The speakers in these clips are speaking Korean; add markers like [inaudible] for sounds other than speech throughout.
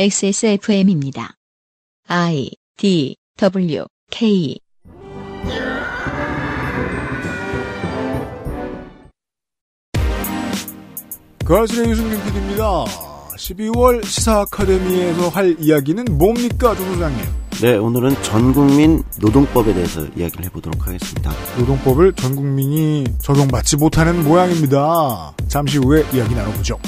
XSFM입니다. I D W K 그 아실의 유승균 PD입니다. 12월 시사 아카데미에서 할 이야기는 뭡니까, 조 소장님? 네, 오늘은 전국민 노동법에 대해서 이야기를 해보도록 하겠습니다. 노동법을 전 국민이 적용받지 못하는 모양입니다. 잠시 후에 이야기 나눠보죠.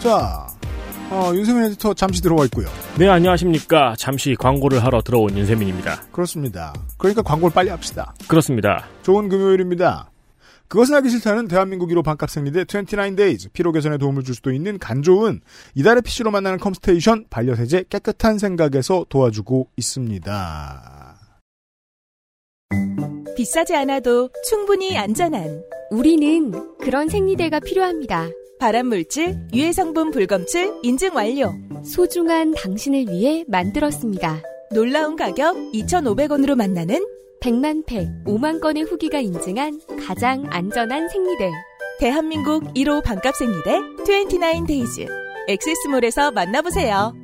자, 어, 윤세민 에디터 잠시 들어와 있고요. 네, 안녕하십니까. 잠시 광고를 하러 들어온 윤세민입니다. 그렇습니다. 그러니까 광고를 빨리 합시다. 그렇습니다. 좋은 금요일입니다. 그것은 하기 싫다는 대한민국 1호 반값 생리대 29days 피로 개선에 도움을 줄 수도 있는 간 좋은 이달의 PC로 만나는 컴스테이션 반려세제 깨끗한 생각에서 도와주고 있습니다. 비싸지 않아도 충분히 안전한 우리는 그런 생리대가 필요합니다. 발암물질, 유해성분 불검출 인증 완료. 소중한 당신을 위해 만들었습니다. 놀라운 가격 2,500원으로 만나는 100만 팩, 5만 건의 후기가 인증한 가장 안전한 생리대. 대한민국 1호 반값 생리대 29days. 엑세스몰에서 만나보세요.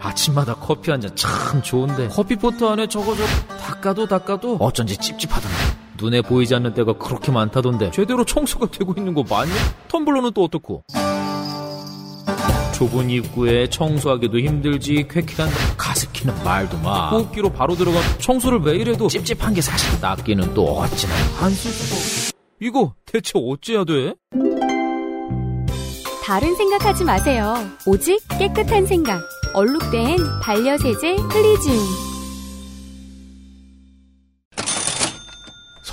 아침마다 커피 한 잔 참 좋은데 커피포트 안에 저거 저 닦아도 닦아도 어쩐지 찝찝하던데 눈에 보이지 않는 때가 그렇게 많다던데 제대로 청소가 되고 있는 거 맞냐? 텀블러는 또 어떻고? 좁은 입구에 청소하기도 힘들지 쾌쾌한 가습기는 말도 마 호흡기로 바로 들어가 청소를 매일 해도 찝찝한 게 사실 낫기는 또 어찌나 안쓸 수도 이거 대체 어째야 돼? 다른 생각하지 마세요. 오직 깨끗한 생각. 얼룩된 반려세제 클리징.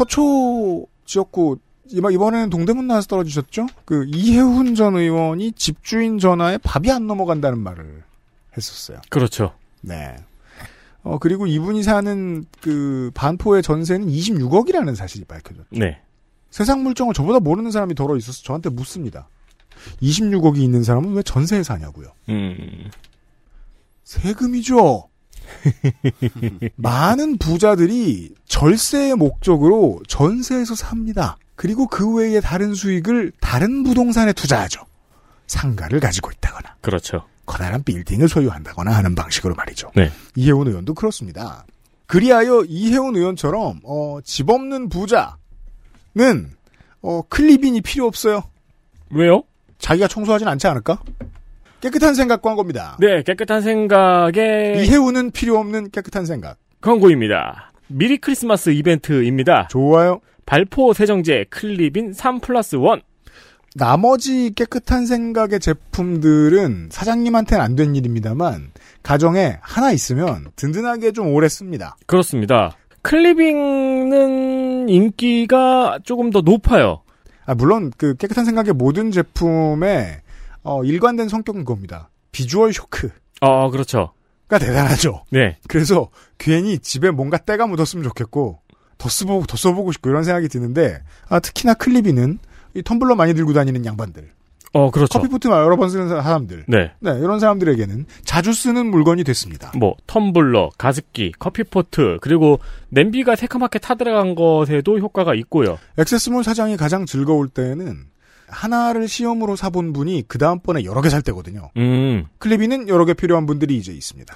서초 지역구 이번- 이번에는 동대문 나와서 떨어지셨죠? 그 이혜훈 전 의원이 집주인 전화에 밥이 안 넘어간다는 말을 했었어요. 그렇죠. 네. 어 그리고 이분이 사는 그 반포의 전세는 26억이라는 사실이 밝혀졌죠. 네. 세상 물정을 저보다 모르는 사람이 덜어 있어서 저한테 묻습니다. 26억이 있는 사람은 왜 전세에 사냐고요. 음. 세금이죠. [laughs] 많은 부자들이 절세의 목적으로 전세에서 삽니다. 그리고 그 외에 다른 수익을 다른 부동산에 투자하죠. 상가를 가지고 있다거나, 그렇죠. 커다란 빌딩을 소유한다거나 하는 방식으로 말이죠. 네. 이혜훈 의원도 그렇습니다. 그리하여 이혜훈 의원처럼 어, 집 없는 부자는 어, 클리빈이 필요 없어요. 왜요? 자기가 청소하진 않지 않을까? 깨끗한 생각 광고입니다. 네, 깨끗한 생각의 이혜훈은 필요 없는 깨끗한 생각. 광고입니다. 미리 크리스마스 이벤트입니다. 좋아요. 발포 세정제 클립인 3 플러스 1. 나머지 깨끗한 생각의 제품들은 사장님한테는 안 된 일입니다만 가정에 하나 있으면 든든하게 좀 오래 씁니다. 그렇습니다. 클리빙은 인기가 조금 더 높아요. 아, 물론 그 깨끗한 생각의 모든 제품의 어, 일관된 성격은 겁니다. 비주얼 쇼크가 어, 그렇죠. 대단하죠. 네. 그래서 괜히 집에 뭔가 때가 묻었으면 좋겠고 더 써보고 더 써보고 싶고 이런 생각이 드는데 아, 특히나 클리비는 이 텀블러 많이 들고 다니는 양반들, 어, 그렇죠. 커피포트 여러 번 쓰는 사람들, 네. 네 이런 사람들에게는 자주 쓰는 물건이 됐습니다. 뭐 텀블러, 가습기, 커피포트, 그리고 냄비가 새카맣게 타들어간 것에도 효과가 있고요. 액세스몰 사장이 가장 즐거울 때는 하나를 시험으로 사본 분이 그 다음번에 여러 개 살 때거든요. 음. 클리비는 여러 개 필요한 분들이 이제 있습니다.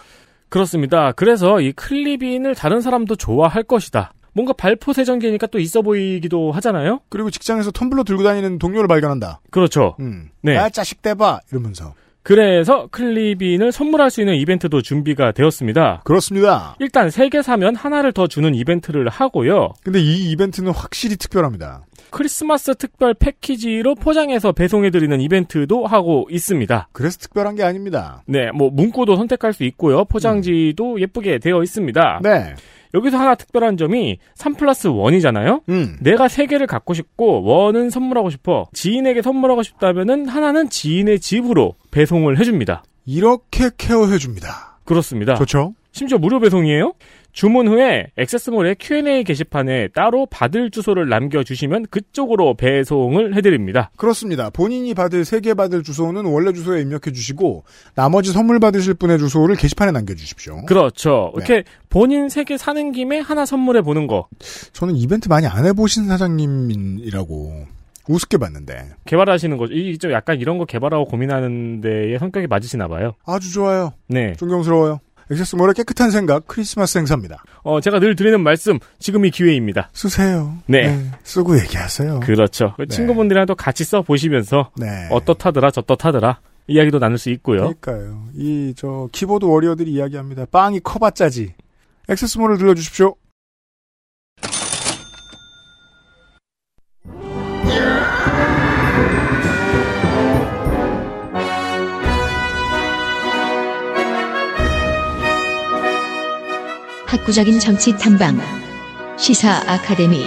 그렇습니다. 그래서 이 클리빈을 다른 사람도 좋아할 것이다. 뭔가 발포 세정기니까 또 있어 보이기도 하잖아요. 그리고 직장에서 텀블러 들고 다니는 동료를 발견한다. 그렇죠. 음. 네. 야 자식 대봐 이러면서 그래서 클리빈을 선물할 수 있는 이벤트도 준비가 되었습니다. 그렇습니다. 일단 3개 사면 하나를 더 주는 이벤트를 하고요. 근데 이 이벤트는 확실히 특별합니다. 크리스마스 특별 패키지로 포장해서 배송해드리는 이벤트도 하고 있습니다. 그래서 특별한 게 아닙니다. 네, 뭐 문구도 선택할 수 있고요. 포장지도 예쁘게 되어 있습니다. 네. 여기서 하나 특별한 점이 3 플러스 1이잖아요. 음. 내가 세 개를 갖고 싶고 원은 선물하고 싶어. 지인에게 선물하고 싶다면은 하나는 지인의 집으로 배송을 해줍니다. 이렇게 케어해 줍니다. 그렇습니다. 좋죠? 심지어 무료 배송이에요. 주문 후에 액세스몰의 Q&A 게시판에 따로 받을 주소를 남겨주시면 그쪽으로 배송을 해드립니다. 그렇습니다. 본인이 받을 세 개 받을 주소는 원래 주소에 입력해 주시고 나머지 선물 받으실 분의 주소를 게시판에 남겨주십시오. 그렇죠. 네. 이렇게 본인 세 개 사는 김에 하나 선물해 보는 거. 저는 이벤트 많이 안 해보신 사장님이라고 우습게 봤는데 개발하시는 거죠. 이 좀 약간 이런 거 개발하고 고민하는 데의 성격이 맞으시나 봐요. 아주 좋아요. 네. 존경스러워요. 액세스몰의 깨끗한 생각 크리스마스 행사입니다. 어, 제가 늘 드리는 말씀, 지금이 기회입니다. 쓰세요. 네. 쓰고 얘기하세요. 그렇죠. 네. 친구분들이랑도 같이 써 보시면서 네. 어떻다더라 저떻다더라 이야기도 나눌 수 있고요. 그러니까요. 이 저 키보드 워리어들이 이야기합니다. 빵이 커봤자지. 액세스몰을 들려주십시오. 학구적인 정치 탐방 시사 아카데미.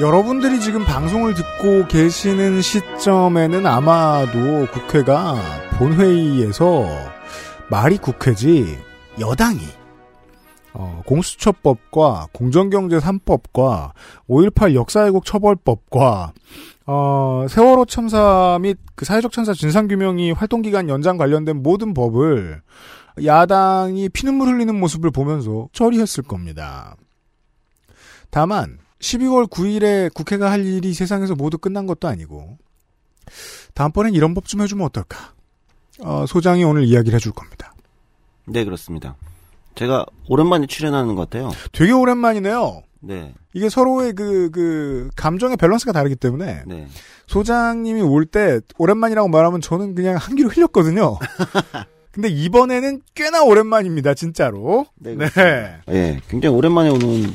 여러분들이 지금 방송을 듣고 계시는 시점에는 아마도 국회가 본회의에서 말이 국회지 여당이 어, 공수처법과 공정경제 3법과 5.18 역사왜곡 처벌법과 어, 세월호 참사 및 그 사회적 참사 진상규명이 활동기간 연장 관련된 모든 법을 야당이 피눈물 흘리는 모습을 보면서 처리했을 겁니다. 다만 12월 9일에 국회가 할 일이 세상에서 모두 끝난 것도 아니고 다음번엔 이런 법 좀 해주면 어떨까? 어, 소장이 오늘 이야기를 해줄 겁니다. 네, 그렇습니다. 제가 오랜만에 출연하는 것 같아요. 되게 오랜만이네요. 네, 이게 서로의 그, 그, 감정의 밸런스가 다르기 때문에 네. 소장님이 올 때 오랜만이라고 말하면 저는 그냥 한기로 흘렸거든요. [laughs] 근데 이번에는 꽤나 오랜만입니다, 진짜로. 네, 네. 예, 굉장히 오랜만에 오는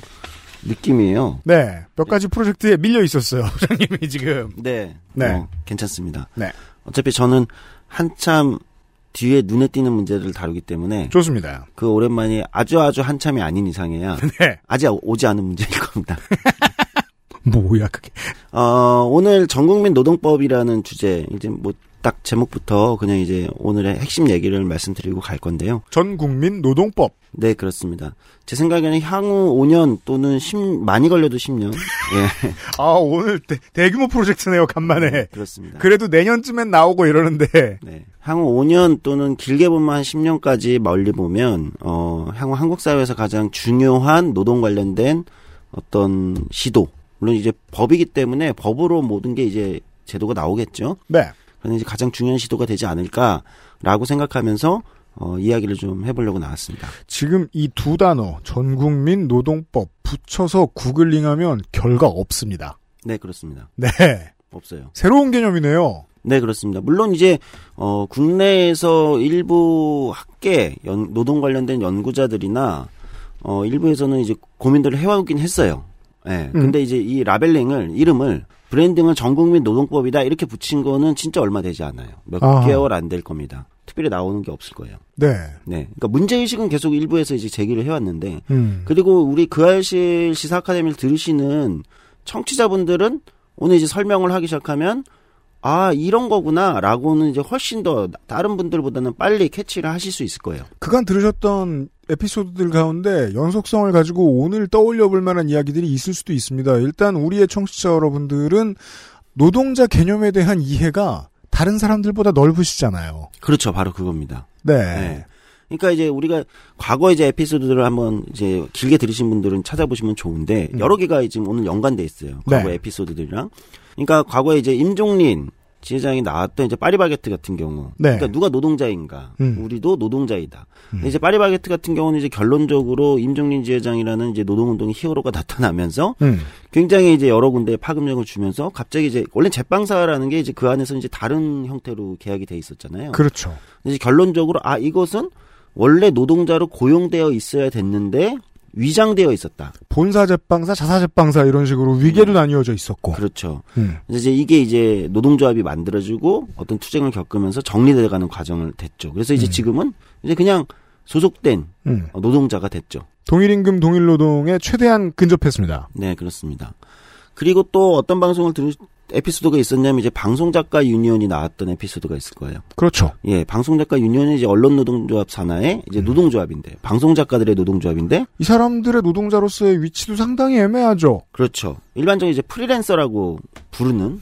느낌이에요. 네. 몇 가지 프로젝트에 밀려 있었어요, [laughs] 소장님이 지금. 네, 네. 어, 괜찮습니다. 네. 어차피 저는 한참 뒤에 눈에 띄는 문제를 다루기 때문에 좋습니다. 그 오랜만이 아주 아주 한참이 아닌 이상해야 [laughs] 네. 아직 오지 않은 문제일 겁니다. [laughs] 뭐야, 그게. 어, 오늘 전국민 노동법이라는 주제, 이제 뭐, 딱 제목부터 그냥 이제 오늘의 핵심 얘기를 말씀드리고 갈 건데요. 전 국민 노동법. 네, 그렇습니다. 제 생각에는 향후 5년 또는 10, 많이 걸려도 10년. 예, [laughs] 아, 오늘 대, 규모 프로젝트네요, 간만에. 그렇습니다. 그래도 내년쯤엔 나오고 이러는데. 네. 향후 5년 또는 길게 보면 한 10년까지 멀리 보면, 어, 향후 한국 사회에서 가장 중요한 노동 관련된 어떤 시도. 물론 이제 법이기 때문에 법으로 모든 게 이제 제도가 나오겠죠. 네. 그런 이제 가장 중요한 시도가 되지 않을까라고 생각하면서 어, 이야기를 좀 해보려고 나왔습니다. 지금 이 두 단어, 전 국민 노동법 붙여서 구글링하면 결과 없습니다. 네, 그렇습니다. 네. 없어요. 새로운 개념이네요. 네, 그렇습니다. 물론 이제 어, 국내에서 일부 학계 연- 노동 관련된 연구자들이나 어, 일부에서는 이제 고민들을 해오긴 했어요. 예. 음. 근데 이제 이 라벨링을 이름을 브랜딩을 전국민 노동법이다 이렇게 붙인 거는 진짜 얼마 되지 않아요. 몇 아하. 개월 안 될 겁니다. 특별히 나오는 게 없을 거예요. 네. 네. 그러니까 문제 의식은 계속 일부에서 이제 제기를 해왔는데 음. 그리고 우리 그 알실 시사 아카데미를 들으시는 청취자분들은 오늘 이제 설명을 하기 시작하면 아 이런 거구나라고는 이제 훨씬 더 다른 분들보다는 빨리 캐치를 하실 수 있을 거예요. 그간 들으셨던 에피소드들 가운데 연속성을 가지고 오늘 떠올려 볼 만한 이야기들이 있을 수도 있습니다. 일단 우리의 청취자 여러분들은 노동자 개념에 대한 이해가 다른 사람들보다 넓으시잖아요. 그렇죠, 바로 그겁니다. 네. 네. 그러니까 이제 우리가 과거 이제 에피소드들을 한번 이제 길게 들으신 분들은 찾아보시면 좋은데 음. 여러 개가 지금 오늘 연관돼 있어요. 과거 네. 에피소드들이랑. 그러니까 과거에 이제 임종린 지회장이 나왔던 이제 파리바게트 같은 경우. 네. 그러니까 누가 노동자인가? 음. 우리도 노동자이다. 음. 이제 파리바게트 같은 경우는 이제 결론적으로 임종린 지회장이라는 이제 노동운동의 히어로가 [laughs] 나타나면서 음. 굉장히 이제 여러 군데 파급력을 주면서 갑자기 이제 원래 제빵사라는 게 이제 그 안에서 이제 다른 형태로 계약이 돼 있었잖아요. 그렇죠. 이제 결론적으로 아 이것은 원래 노동자로 고용되어 있어야 됐는데 위장되어 있었다. 본사 제빵사, 자사 제빵사 이런 식으로 위계도 나뉘어져 있었고. 그렇죠. 음. 이제 이게 이제 노동조합이 만들어지고 어떤 투쟁을 겪으면서 정리돼가는 과정을 됐죠. 그래서 이제 음. 지금은 이제 그냥 소속된 음. 노동자가 됐죠. 동일임금 동일노동에 최대한 근접했습니다. 네, 그렇습니다. 그리고 또 어떤 방송을 들으 에피소드가 있었냐면 이제 방송작가 유니온이 나왔던 에피소드가 있을 거예요. 그렇죠. 예, 방송작가 유니온은 이제 언론노동조합 산하의 이제 음. 노동조합인데 방송작가들의 노동조합인데 이 사람들의 노동자로서의 위치도 상당히 애매하죠. 그렇죠. 일반적으로 이제 프리랜서라고 부르는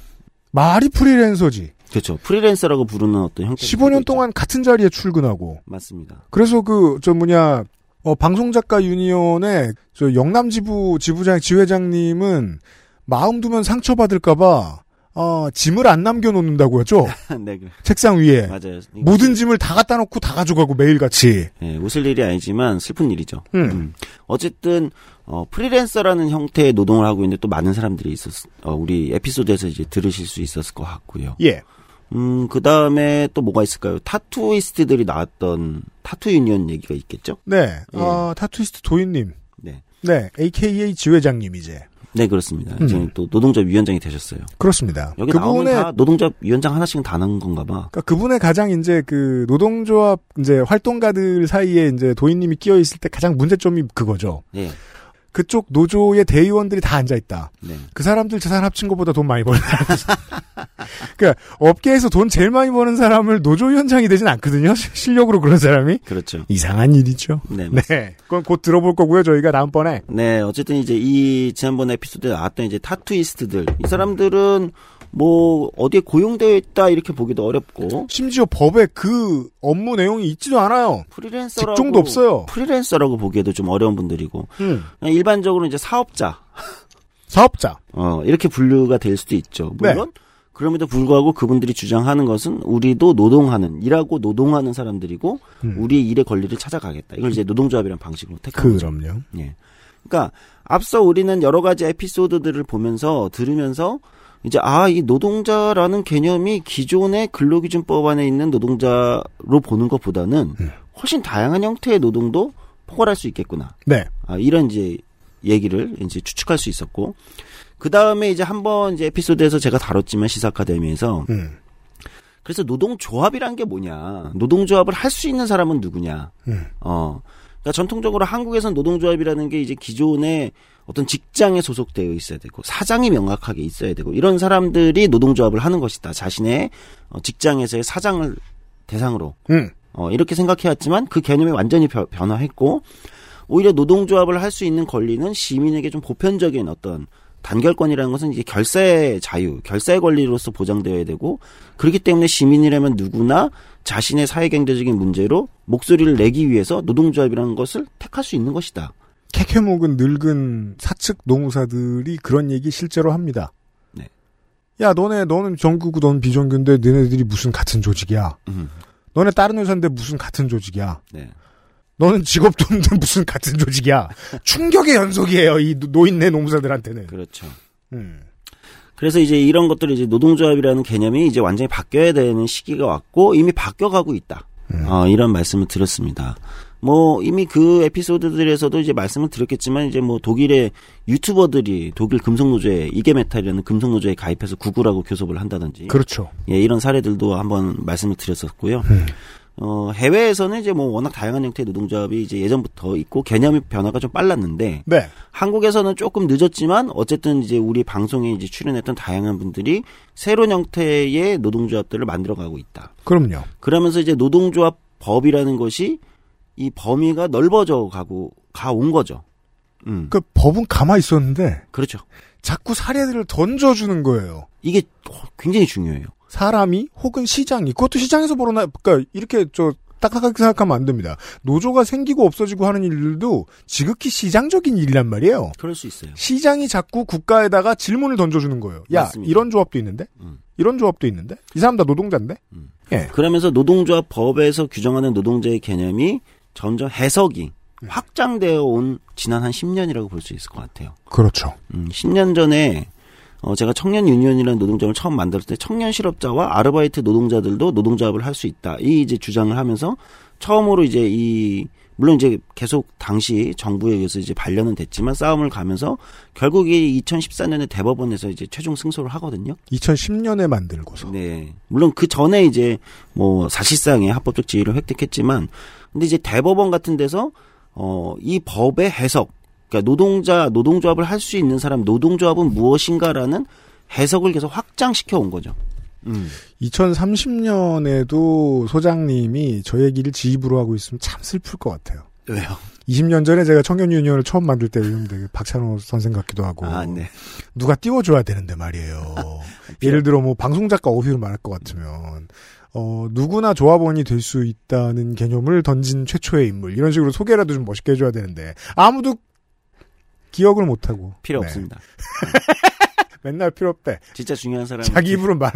말이 프리랜서지. 그렇죠. 프리랜서라고 부르는 어떤 형태. 15년 동안 같은 자리에 출근하고. 맞습니다. 그래서 그, 저 뭐냐, 어, 방송작가 유니온의 저 영남지부 지부장, 지회장님은 마음 두면 상처받을까봐, 어, 짐을 안 남겨놓는다고 했죠? [laughs] 네, 그- 책상 위에. 맞아요. 모든 짐을 다 갖다 놓고 다 가져가고 매일같이. 예, 웃을 일이 아니지만 슬픈 일이죠. 음. 음. 어쨌든 어, 프리랜서라는 형태의 노동을 하고 있는데 또 많은 사람들이 있었, 어, 우리 에피소드에서 이제 들으실 수 있었을 것 같고요. 예. 음, 그 다음에 또 뭐가 있을까요? 타투이스트들이 나왔던 타투 유니언 얘기가 있겠죠? 네. 예. 어, 타투이스트 도인님. 네. 네. AKA 지회장님 이제. 네, 그렇습니다. 음. 지금 또 노동조합 위원장이 되셨어요. 그렇습니다. 여기 그분의 다 노동조합 위원장 하나씩은 다 나는 건가 봐. 그러니까 그분의 가장 이제 그 노동조합 이제 활동가들 사이에 이제 도인님이 끼어 있을 때 가장 문제점이 그거죠. 네. 그쪽 노조의 대의원들이 다 앉아 있다. 네. 그 사람들 재산 합친 것보다 돈 많이 버는 사람. [laughs] 그러니까 업계에서 돈 제일 많이 버는 사람을 노조위원장이 되진 않거든요. 시- 실력으로 그런 사람이 그렇죠. 이상한 일이죠. 네. 네, 그건 곧 들어볼 거고요. 저희가 다음번에 네, 어쨌든 이제 이 지난번 에피소드에 나왔던 이제 타투이스트들 이 사람들은 뭐 어디에 고용되어 있다 이렇게 보기도 어렵고 심지어 법에 그 업무 내용이 있지도 않아요. 프리랜서라고 직종도 없어요. 프리랜서라고 보기에도 좀 어려운 분들이고 음. 일반적으로 이제 사업자 사업자. 어 이렇게 분류가 될 수도 있죠. 네. 물론 그럼에도 불구하고 그분들이 주장하는 것은 우리도 노동하는 일하고 노동하는 사람들이고 음. 우리의 일의 권리를 찾아가겠다. 이걸 이제 노동조합이라는 방식으로 택한. 그럼요. 예. 그러니까 앞서 우리는 여러 가지 에피소드들을 보면서 들으면서 이제 아 이 노동자라는 개념이 기존의 근로기준법 안에 있는 노동자로 보는 것보다는 음. 훨씬 다양한 형태의 노동도 포괄할 수 있겠구나. 네. 아, 이런 이제 얘기를 이제 추측할 수 있었고 그 다음에 이제 한번 이제 에피소드에서 제가 다뤘지만 시사 아카데미에서 음. 그래서 노동조합이란 게 뭐냐 노동조합을 할 수 있는 사람은 누구냐 음. 어 그러니까 전통적으로 한국에선 노동조합이라는 게 이제 기존의 어떤 직장에 소속되어 있어야 되고 사장이 명확하게 있어야 되고 이런 사람들이 노동조합을 하는 것이다 자신의 어, 직장에서의 사장을 대상으로 음. 어, 이렇게 생각해왔지만 그 개념이 완전히 벼- 변화했고 오히려 노동조합을 할 수 있는 권리는 시민에게 좀 보편적인 어떤 단결권이라는 것은 이제 결사의 자유, 결사의 권리로서 보장되어야 되고 그렇기 때문에 시민이라면 누구나 자신의 사회경제적인 문제로 목소리를 내기 위해서 노동조합이라는 것을 택할 수 있는 것이다. 캐캐묵은 늙은 사측 노무사들이 그런 얘기 실제로 합니다. 네. 야, 너네, 너는 정규고 넌 비정규인데 너네들이 무슨 같은 조직이야. 음, 너네 다른 회사인데 무슨 같은 조직이야. 네. 너는 직업도 없는데 [laughs] 무슨 같은 조직이야. 충격의 연속이에요, 이 노- 노인네 노무사들한테는. 그렇죠. 음. 그래서 이제 이런 것들이 이제 노동조합이라는 개념이 이제 완전히 바뀌어야 되는 시기가 왔고 이미 바뀌어가고 있다. 음. 어, 이런 말씀을 드렸습니다. 뭐 이미 그 에피소드들에서도 이제 말씀을 드렸겠지만 이제 뭐 독일의 유튜버들이 독일 금속노조에 이게메탈이라는 금속노조에 가입해서 구글하고 교섭을 한다든지 그렇죠. 예, 이런 사례들도 한번 말씀을 드렸었고요. 음. 어, 해외에서는 이제 뭐 워낙 다양한 형태의 노동조합이 이제 예전부터 있고 개념의 변화가 좀 빨랐는데 네. 한국에서는 조금 늦었지만 어쨌든 이제 우리 방송에 이제 출연했던 다양한 분들이 새로운 형태의 노동조합들을 만들어가고 있다. 그럼요. 그러면서 이제 노동조합 법이라는 것이 이 범위가 넓어져 가고 가온 거죠. 음, 그 법은 가만히 있었는데 그렇죠. 자꾸 사례들을 던져주는 거예요. 이게 굉장히 중요해요. 사람이 혹은 시장이 그것도 시장에서 벌어나 그러니까 이렇게 저 딱딱하게 생각하면 안 됩니다. 노조가 생기고 없어지고 하는 일들도 지극히 시장적인 일이란 말이에요. 그럴 수 있어요. 시장이 자꾸 국가에다가 질문을 던져주는 거예요. 야 맞습니다. 이런 조합도 있는데 음. 이런 조합도 있는데 이 사람 다 노동자인데 음. 예 그러면서 노동조합 법에서 규정하는 노동자의 개념이 점점 해석이 음. 확장되어 온 지난 한 10년이라고 볼 수 있을 것 같아요. 그렇죠. 음, 10년 전에 어, 제가 청년 유니언이라는 노동조합을 처음 만들었을 때 청년 실업자와 아르바이트 노동자들도 노동조합을 할 수 있다. 이 이제 주장을 하면서 처음으로 이제 이 물론 이제 계속 당시 정부에 의해서 이제 반려는 됐지만 싸움을 가면서 결국 이 2014년에 대법원에서 이제 최종 승소를 하거든요. 2010년에 만들고서 네. 물론 그 전에 이제 뭐 사실상의 합법적 지위를 획득했지만 근데 이제 대법원 같은 데서 어 이 법의 해석 그러니까 노동자 노동조합을 할 수 있는 사람 노동조합은 무엇인가라는 해석을 계속 확장시켜 온 거죠. 음. 2030년에도 소장님이 저 얘기를 지입으로 하고 있으면 참 슬플 것 같아요. 왜요? 20년 전에 제가 청년 유니언을 처음 만들 때 되게 박찬호 선생 같기도 하고 아, 네. 누가 띄워줘야 되는데 말이에요. [laughs] 예를 들어 뭐 방송 작가 어휘로 말할 것 같으면 어 누구나 조합원이 될 수 있다는 개념을 던진 최초의 인물 이런 식으로 소개라도 좀 멋있게 해줘야 되는데 아무도 기억을 못하고 필요 네. 없습니다. [laughs] 맨날 필요 없대. 진짜 중요한 사람은 자기 입으로 말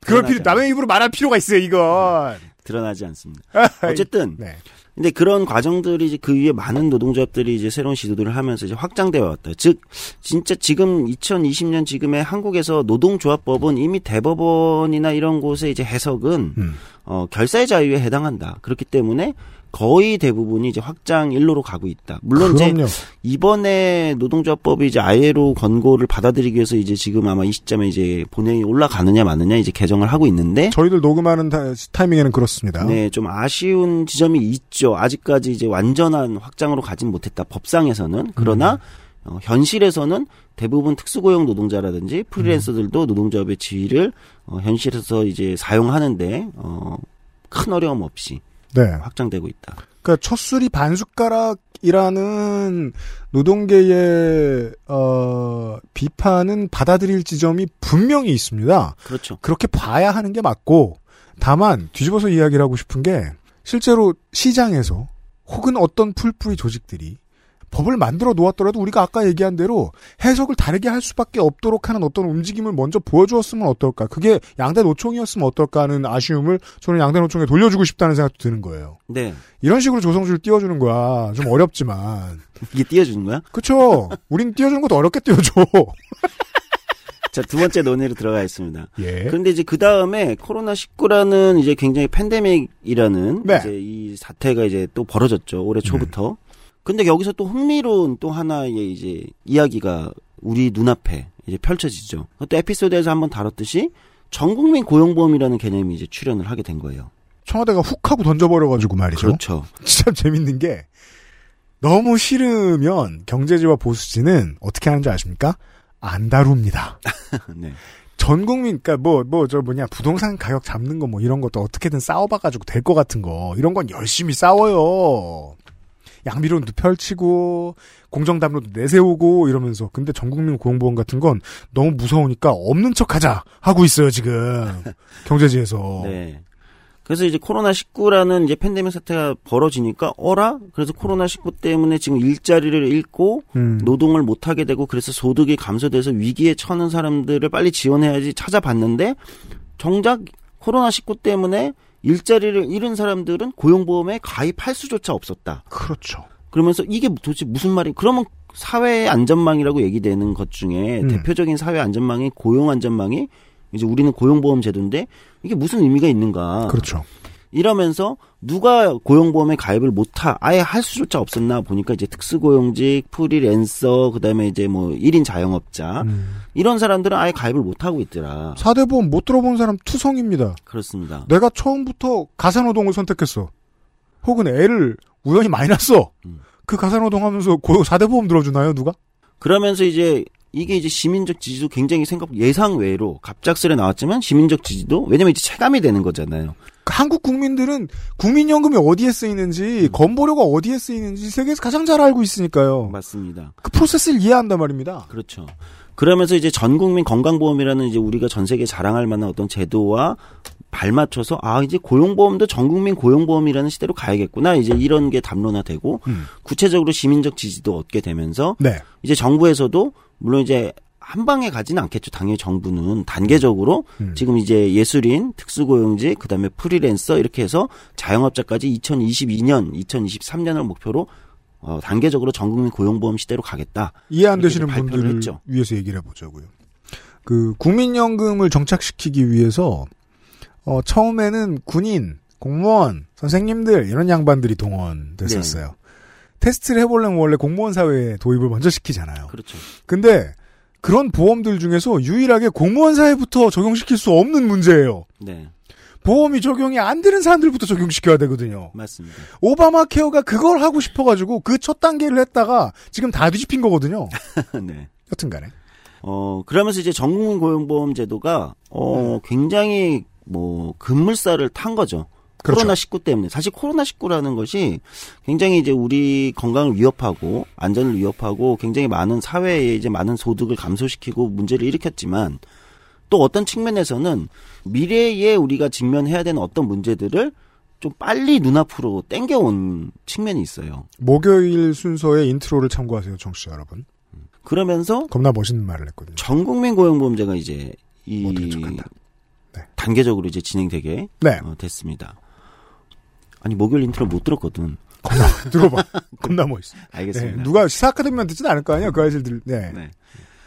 그럴 필요 남의 입으로 말할 필요가 있어요 이건. 드러나지 않습니다. 어쨌든 네. 근데 그런 과정들이 이제 그 위에 많은 노동조합들이 이제 새로운 시도들을 하면서 이제 확장되어 왔다. 즉 진짜 지금 2020년 지금의 한국에서 노동조합법은 이미 대법원이나 이런 곳의 이제 해석은 음. 어, 결사의 자유에 해당한다. 그렇기 때문에 거의 대부분이 이제 확장 일로로 가고 있다. 물론 이제 그럼요. 이번에 노동조합법이 이제 ILO 권고를 받아들이기 위해서 이제 지금 아마 이 시점에 이제 본회의 올라가느냐 마느냐 이제 개정을 하고 있는데 저희들 녹음하는 타, 타이밍에는 그렇습니다. 네, 좀 아쉬운 지점이 있죠. 아직까지 이제 완전한 확장으로 가진 못했다. 법상에서는. 그러나 어, 현실에서는 대부분 특수고용 노동자라든지 프리랜서들도 노동조합의 지위를 어, 현실에서 이제 사용하는데 어, 큰 어려움 없이 네. 확장되고 있다. 그러니까 첫술이 반숟가락이라는 노동계의 어, 비판은 받아들일 지점이 분명히 있습니다. 그렇죠. 그렇게 봐야 하는 게 맞고 다만 뒤집어서 이야기를 하고 싶은 게 실제로 시장에서 혹은 어떤 풀뿌리 조직들이 법을 만들어 놓았더라도 우리가 아까 얘기한 대로 해석을 다르게 할 수밖에 없도록 하는 어떤 움직임을 먼저 보여주었으면 어떨까. 그게 양대 노총이었으면 어떨까 하는 아쉬움을 저는 양대 노총에 돌려주고 싶다는 생각도 드는 거예요. 네. 이런 식으로 조성주를 띄워주는 거야. 좀 어렵지만. 이게 띄워주는 거야? 그쵸. 우린 띄워주는 것도 어렵게 띄워줘. [laughs] 자, 두 번째 논의로 들어가 있습니다. 예. 그런데 이제 그 다음에 코로나 19라는 이제 굉장히 팬데믹이라는 네. 이제 이 사태가 이제 또 벌어졌죠 올해 초부터. 근데 여기서 또 흥미로운 또 하나의 이제 이야기가 우리 눈앞에 이제 펼쳐지죠. 또 에피소드에서 한번 다뤘듯이 전국민 고용보험이라는 개념이 이제 출연을 하게 된 거예요. 청와대가 훅 하고 던져버려가지고 말이죠. 그렇죠. [laughs] 참 재밌는 게 너무 싫으면 경제지와 보수지는 어떻게 하는지 아십니까? 안 다룹니다. [laughs] 네. 전 국민, 그니까 뭐, 뭐, 저 뭐냐, 부동산 가격 잡는 거 뭐 이런 것도 어떻게든 싸워봐가지고 될 것 같은 거, 이런 건 열심히 싸워요. 양비론도 펼치고, 공정담론도 내세우고 이러면서. 근데 전 국민 고용보험 같은 건 너무 무서우니까 없는 척 하자! 하고 있어요, 지금. [laughs] 경제지에서. 네. 그래서 이제 코로나 19라는 이제 팬데믹 사태가 벌어지니까 어라? 그래서 코로나 19 때문에 지금 일자리를 잃고 음. 노동을 못 하게 되고 그래서 소득이 감소돼서 위기에 처는 사람들을 빨리 지원해야지 찾아봤는데 정작 코로나 19 때문에 일자리를 잃은 사람들은 고용보험에 가입할 수조차 없었다. 그렇죠. 그러면서 이게 도대체 무슨 말이? 그러면 사회 안전망이라고 얘기되는 것 중에 음. 대표적인 사회 안전망이 고용 안전망이 이제 우리는 고용보험 제도인데 이게 무슨 의미가 있는가? 그렇죠. 이러면서 누가 고용보험에 가입을 못하 아예 할 수조차 없었나 보니까 이제 특수고용직, 프리랜서, 그다음에 이제 뭐 1인 자영업자 음. 이런 사람들은 아예 가입을 못 하고 있더라. 4대 보험 못 들어본 사람 투성입니다. 그렇습니다. 내가 처음부터 가사노동을 선택했어. 혹은 애를 우연히 많이 낳았어. 음. 그 가사노동 하면서 고 4대 보험 들어주나요, 누가? 그러면서 이제 이게 이제 시민적 지지도 굉장히 생각 예상 외로 갑작스레 나왔지만 시민적 지지도 왜냐면 이제 체감이 되는 거잖아요. 그 한국 국민들은 국민연금이 어디에 쓰이는지, 음. 건보료가 어디에 쓰이는지 세계에서 가장 잘 알고 있으니까요. 맞습니다. 그 프로세스를 이해한단 말입니다. 그렇죠. 그러면서 이제 전 국민 건강보험이라는 이제 우리가 전 세계에 자랑할 만한 어떤 제도와 발맞춰서 아 이제 고용보험도 전 국민 고용보험이라는 시대로 가야겠구나 이제 이런 게 담론화되고 음. 구체적으로 시민적 지지도 얻게 되면서 네. 이제 정부에서도 물론 이제 한 방에 가지는 않겠죠. 당연히 정부는 단계적으로 음. 지금 이제 예술인, 특수고용직, 그다음에 프리랜서 이렇게 해서 자영업자까지 2022년, 2023년을 목표로 어, 단계적으로 전국민 고용보험 시대로 가겠다. 이해 안 되시는 분들을 했죠. 위해서 얘기를 해보자고요. 그 국민연금을 정착시키기 위해서 어, 처음에는 군인, 공무원, 선생님들 이런 양반들이 동원됐었어요. 네. 테스트를 해보려면 원래 공무원 사회에 도입을 먼저 시키잖아요. 그렇죠. 근데 그런 보험들 중에서 유일하게 공무원 사회부터 적용시킬 수 없는 문제예요. 네. 보험이 적용이 안 되는 사람들부터 적용시켜야 되거든요. 맞습니다. 오바마 케어가 그걸 하고 싶어가지고 그 첫 단계를 했다가 지금 다 뒤집힌 거거든요. [laughs] 네. 여튼간에. 어, 그러면서 이제 전국민 고용보험 제도가, 어, 굉장히, 뭐, 급물살을 탄 거죠. 그렇죠. 코로나 19 때문에. 사실 코로나 19라는 것이 굉장히 이제 우리 건강을 위협하고, 안전을 위협하고, 굉장히 많은 사회에 이제 많은 소득을 감소시키고 문제를 일으켰지만, 또 어떤 측면에서는 미래에 우리가 직면해야 되는 어떤 문제들을 좀 빨리 눈앞으로 땡겨온 측면이 있어요. 목요일 순서의 intro를 참고하세요, 청취자 여러분. 그러면서 겁나 멋있는 말을 했거든요. 전 국민 고용보험제가 이제 이 모두를 촉한다. 네. 단계적으로 이제 진행되게 네, 어, 됐습니다. 아니 목요일 인트로 못 들었거든. 겁나 들어봐. [laughs] 겁나 멋있어. 네, 알겠습니다. 누가 시사 아카데미만 듣진 않을 거 아니야, 그 아이들들. 네. 네.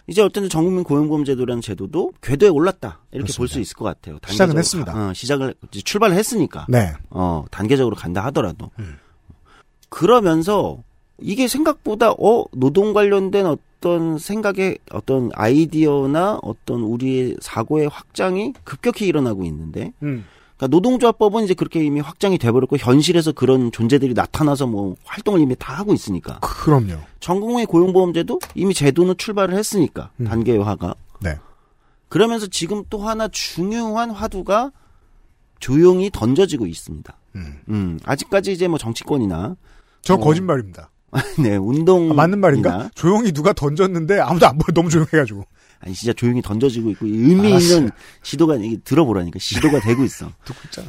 이제 어쨌든 전국민 고용보험 제도라는 제도도 궤도에 올랐다 이렇게 볼 수. 있을 것 같아요. 시작은 했습니다. 가- 어, 시작을 출발을 했으니까. 네. 어 단계적으로 간다 하더라도 음. 그러면서 이게 생각보다 어 노동 관련된 어떤 생각의 어떤 아이디어나 어떤 우리의 사고의 확장이 급격히 일어나고 있는데 음. 그러니까 노동조합법은 이제 그렇게 이미 확장이 돼버렸고 현실에서 그런 존재들이 나타나서 뭐 활동을 이미 다 하고 있으니까 그럼요. 전국민 고용보험제도 이미 제도는 출발을 했으니까 음. 단계화가 네. 그러면서 지금 또 하나 중요한 화두가 조용히 던져지고 있습니다. 음. 음, 아직까지 이제 뭐 정치권이나 저 어. 거짓말입니다. [laughs] 네 운동 아, 맞는 말인가? 조용히 누가 던졌는데 아무도 안 보여. 너무 조용해가지고. 아니 진짜 조용히 던져지고 있고 의미 알았어요. 있는 시도가 이게 들어보라니까 시도가 되고 있어. [laughs] 듣고 있잖아.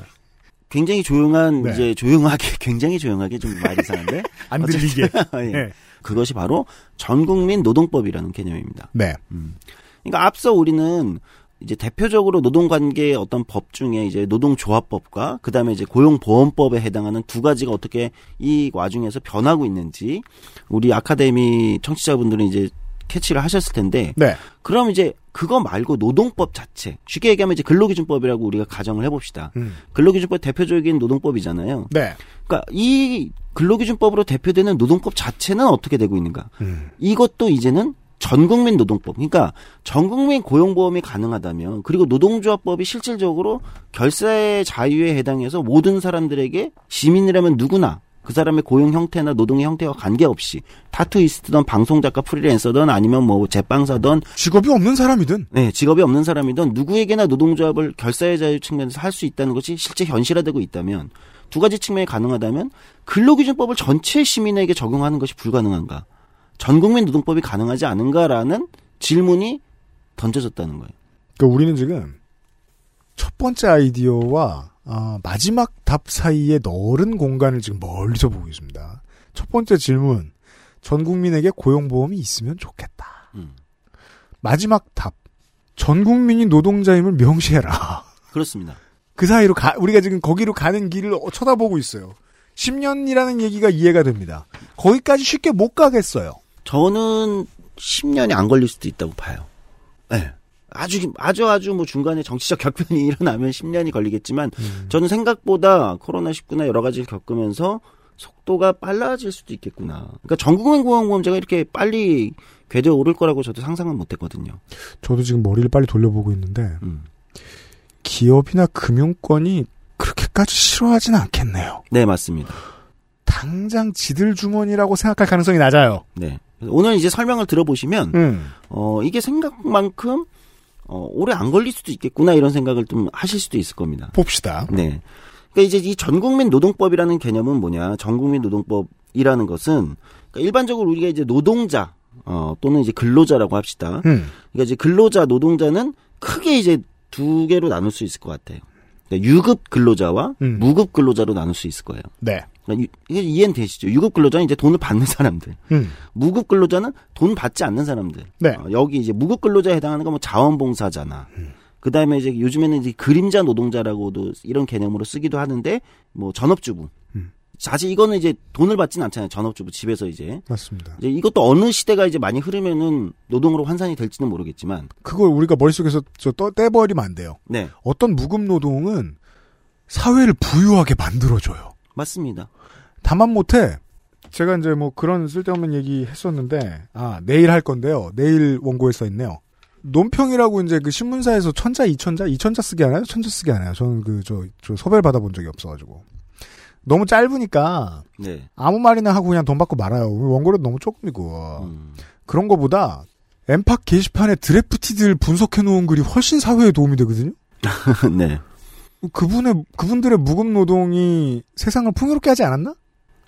굉장히 조용한 네. 이제 조용하게 [laughs] 굉장히 조용하게 좀 말 이상한데 [laughs] 안 들리게. 예. 네. 그것이 바로 전국민 노동법이라는 개념입니다. 네. 그러니까 앞서 우리는 이제 대표적으로 노동관계의 어떤 법 중에 이제 노동조합법과 그 다음에 이제 고용보험법에 해당하는 두 가지가 어떻게 이 와중에서 변하고 있는지 우리 아카데미 청취자분들은 이제 캐치를 하셨을 텐데 네. 그럼 이제 그거 말고 노동법 자체 쉽게 얘기하면 이제 근로기준법이라고 우리가 가정을 해봅시다. 음. 근로기준법 대표적인 노동법이잖아요. 네. 그러니까 이 근로기준법으로 대표되는 노동법 자체는 어떻게 되고 있는가? 음. 이것도 이제는 전국민 노동법. 그러니까 전국민 고용보험이 가능하다면 그리고 노동조합법이 실질적으로 결사의 자유에 해당해서 모든 사람들에게 시민이라면 누구나 그 사람의 고용 형태나 노동의 형태와 관계없이 타투이스트든 방송 작가 프리랜서든 아니면 뭐 제빵사든 직업이 없는 사람이든. 네, 직업이 없는 사람이든 누구에게나 노동조합을 결사의 자유 측면에서 할 수 있다는 것이 실제 현실화되고 있다면 두 가지 측면이 가능하다면 근로기준법을 전체 시민에게 적용하는 것이 불가능한가? 전국민 노동법이 가능하지 않은가라는 질문이 던져졌다는 거예요. 그러니까 우리는 지금 첫 번째 아이디어와 아, 마지막 답 사이에 넓은 공간을 지금 멀리서 보고 있습니다. 첫 번째 질문. 전 국민에게 고용보험이 있으면 좋겠다. 음. 마지막 답. 전 국민이 노동자임을 명시해라. 그렇습니다. 그 사이로 가, 우리가 지금 거기로 가는 길을 어- 쳐다보고 있어요. 10년이라는 얘기가 이해가 됩니다. 거기까지 쉽게 못 가겠어요. 저는 10년이 안 걸릴 수도 있다고 봐요. 네. 아주 아주 아주 뭐 중간에 정치적 격변이 [laughs] 일어나면 10년이 걸리겠지만 저는 생각보다 코로나 19나 여러 가지를 겪으면서 속도가 빨라질 수도 있겠구나. 그러니까 전국민 고용보험제가 이렇게 빨리 궤도에 오를 거라고 저도 상상은 못했거든요. 저도 지금 머리를 빨리 돌려보고 있는데 음. 기업이나 금융권이 그렇게까지 싫어하진 않겠네요. 네 맞습니다. 당장 지들 주머니라고 생각할 가능성이 낮아요. 네 오늘 이제 설명을 들어보시면 음. 어 이게 생각만큼 어 오래 안 걸릴 수도 있겠구나 이런 생각을 좀 하실 수도 있을 겁니다. 봅시다. 네. 그러니까 이제 이 전국민 노동법이라는 개념은 뭐냐? 전국민 노동법이라는 것은 그러니까 일반적으로 우리가 이제 노동자 어 또는 이제 근로자라고 합시다. 음. 그러니까 이제 근로자 노동자는 크게 이제 두 개로 나눌 수 있을 것 같아요. 그러니까 유급 근로자와 음. 무급 근로자로 나눌 수 있을 거예요. 네. 그러니까 유- 이게 이해는 되시죠? 유급 근로자는 이제 돈을 받는 사람들. 음. 무급 근로자는 돈 받지 않는 사람들. 네. 어, 여기 이제 무급 근로자에 해당하는 건 뭐 자원봉사자나. 그 다음에 이제 요즘에는 이제 그림자 노동자라고도 이런 개념으로 쓰기도 하는데 뭐 전업주부. 음. 사실 이거는 이제 돈을 받진 않잖아요. 전업주부 집에서 이제. 맞습니다. 이제 이것도 어느 시대가 이제 많이 흐르면은 노동으로 환산이 될지는 모르겠지만. 그걸 우리가 머릿속에서 저 떠, 떼버리면 안 돼요. 네. 어떤 무급 노동은 사회를 부유하게 만들어줘요. 맞습니다. 다만 못해. 제가 이제 뭐 그런 쓸데없는 얘기 했었는데, 아, 내일 할 건데요. 내일 원고에 써 있네요. 논평이라고 이제 그 신문사에서 천자, 이천자, 이천자 쓰게 하나요? 천자 쓰게 하나요? 저는 그, 저, 저 섭외를 받아본 적이 없어가지고. 너무 짧으니까 네. 아무 말이나 하고 그냥 돈 받고 말아요. 원고료 너무 조금이고. 음. 그런 거보다 엠팍 게시판에 드래프티들 분석해 놓은 글이 훨씬 사회에 도움이 되거든요? [laughs] 네. 그분의, 그분들의 무급 노동이 세상을 풍요롭게 하지 않았나?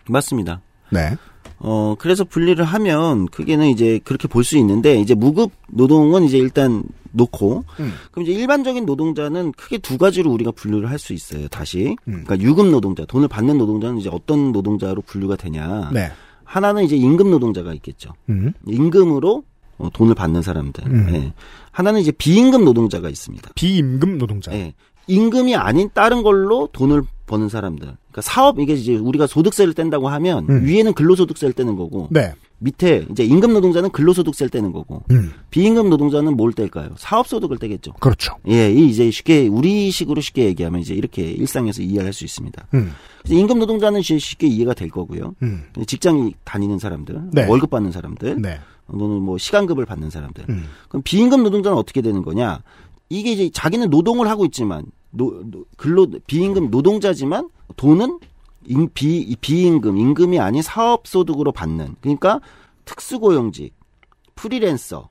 맞습니다. 네. 어, 그래서 분리를 하면 크게는 이제 그렇게 볼 수 있는데 이제 무급 노동은 이제 일단 놓고 음. 그럼 이제 일반적인 노동자는 크게 두 가지로 우리가 분류를 할 수 있어요. 다시. 음. 그러니까 유급 노동자, 돈을 받는 노동자는 이제 어떤 노동자로 분류가 되냐? 네. 하나는 이제 임금 노동자가 있겠죠. 음. 임금으로 어, 돈을 받는 사람들. 음. 예. 하나는 이제 비임금 노동자가 있습니다. 비임금 노동자. 예. 임금이 아닌 다른 걸로 돈을 버는 사람들. 그러니까 사업 이게 이제 우리가 소득세를 뗀다고 하면 음. 위에는 근로소득세를 떼는 거고 네. 밑에 이제 임금 노동자는 근로소득세를 떼는 거고 음. 비임금 노동자는 뭘 뗄까요? 사업소득을 떼겠죠. 그렇죠. 예, 이 이제 쉽게 우리식으로 쉽게 얘기하면 이제 이렇게 일상에서 이해할 수 있습니다. 음. 그래서 임금 노동자는 쉽게 이해가 될 거고요. 음. 직장 다니는 사람들, 네. 월급 받는 사람들, 네. 또는 뭐 시간급을 받는 사람들. 음. 그럼 비임금 노동자는 어떻게 되는 거냐? 이게 이제 자기는 노동을 하고 있지만 노, 노- 근로 비임금 노동자지만 돈은 임, 비이 비임금 임금이 아닌 사업 소득으로 받는 그러니까 특수고용직 프리랜서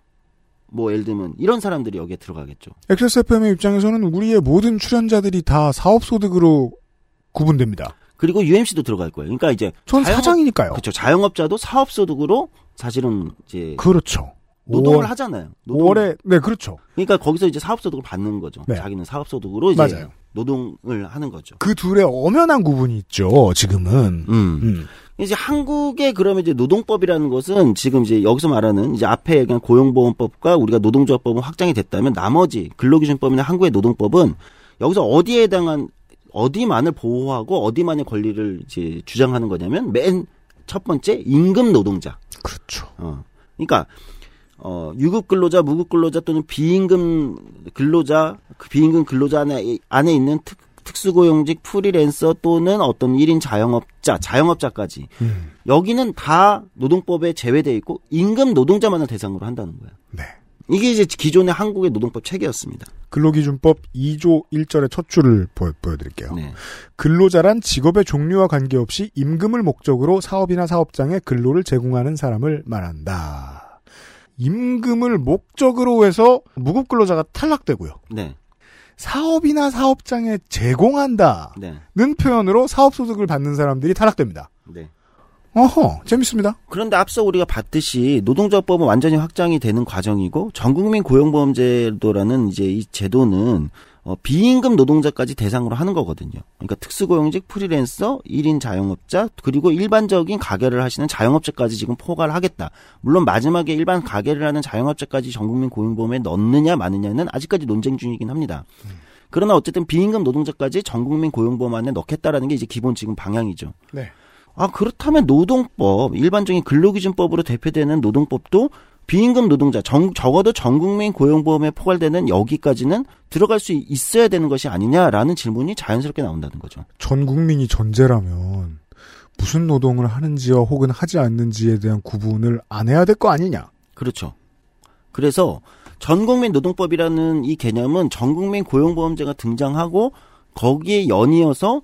뭐 예를 들면 이런 사람들이 여기에 들어가겠죠. XSFM의 입장에서는 우리의 모든 출연자들이 다 사업소득으로 구분됩니다. 그리고 UMC도 들어갈 거예요. 그러니까 이제 전 자영업- 사장이니까요. 그렇죠. 자영업자도 사업 소득으로 사실은 이제 그렇죠. 노동을 5월, 하잖아요. 노동을. 5월에 네 그렇죠. 그러니까 거기서 이제 사업 소득을 받는 거죠. 네. 자기는 사업 소득으로 이제 맞아요. 노동을 하는 거죠. 그 둘의 엄연한 구분이 있죠. 지금은. 음. 음. 이제 한국의 그러면 이제 노동법이라는 것은 지금 이제 여기서 말하는 이제 앞에 얘기한 고용보험법과 우리가 노동조합법은 확장이 됐다면 나머지 근로기준법이나 한국의 노동법은 여기서 어디에 해당한 어디만을 보호하고 어디만의 권리를 이제 주장하는 거냐면 맨 첫 번째 임금 노동자. 그렇죠. 어. 그러니까 어, 유급 근로자, 무급 근로자 또는 비임금 근로자, 그 비임금 근로자 안에, 안에 있는 특, 특수고용직 프리랜서 또는 어떤 1인 자영업자, 자영업자까지. 음. 여기는 다 노동법에 제외돼 있고 임금 노동자만을 대상으로 한다는 거예요. 네. 이게 이제 기존의 한국의 노동법 체계였습니다. 근로기준법 2조 1절의 첫 줄을 보여, 보여드릴게요. 네. 근로자란 직업의 종류와 관계없이 임금을 목적으로 사업이나 사업장에 근로를 제공하는 사람을 말한다. 임금을 목적으로 해서 무급 근로자가 탈락되고요. 네. 사업이나 사업장에 제공한다는 네. 표현으로 사업소득을 받는 사람들이 탈락됩니다. 네. 어허, 재밌습니다. 그런데 앞서 우리가 봤듯이 노동조합법은 완전히 확장이 되는 과정이고 전국민 고용보험제도라는 이제 이 제도는 어, 비임금 노동자까지 대상으로 하는 거거든요. 그러니까 특수고용직, 프리랜서, 1인 자영업자, 그리고 일반적인 가게를 하시는 자영업자까지 지금 포괄 하겠다. 물론 마지막에 일반 가게를 하는 자영업자까지 전국민 고용보험에 넣느냐 마느냐는 아직까지 논쟁 중이긴 합니다. 그러나 어쨌든 비임금 노동자까지 전국민 고용보험 안에 넣겠다라는 게 이제 기본 지금 방향이죠. 네. 아, 그렇다면 노동법, 일반적인 근로기준법으로 대표되는 노동법도 비임금 노동자, 정- 적어도 전 국민 고용보험에 포괄되는 여기까지는 들어갈 수 있어야 되는 것이 아니냐라는 질문이 자연스럽게 나온다는 거죠. 전 국민이 전제라면 무슨 노동을 하는지와 혹은 하지 않는지에 대한 구분을 안 해야 될 거 아니냐? 그렇죠. 그래서 전 국민 노동법이라는 이 개념은 전 국민 고용보험제가 등장하고 거기에 연이어서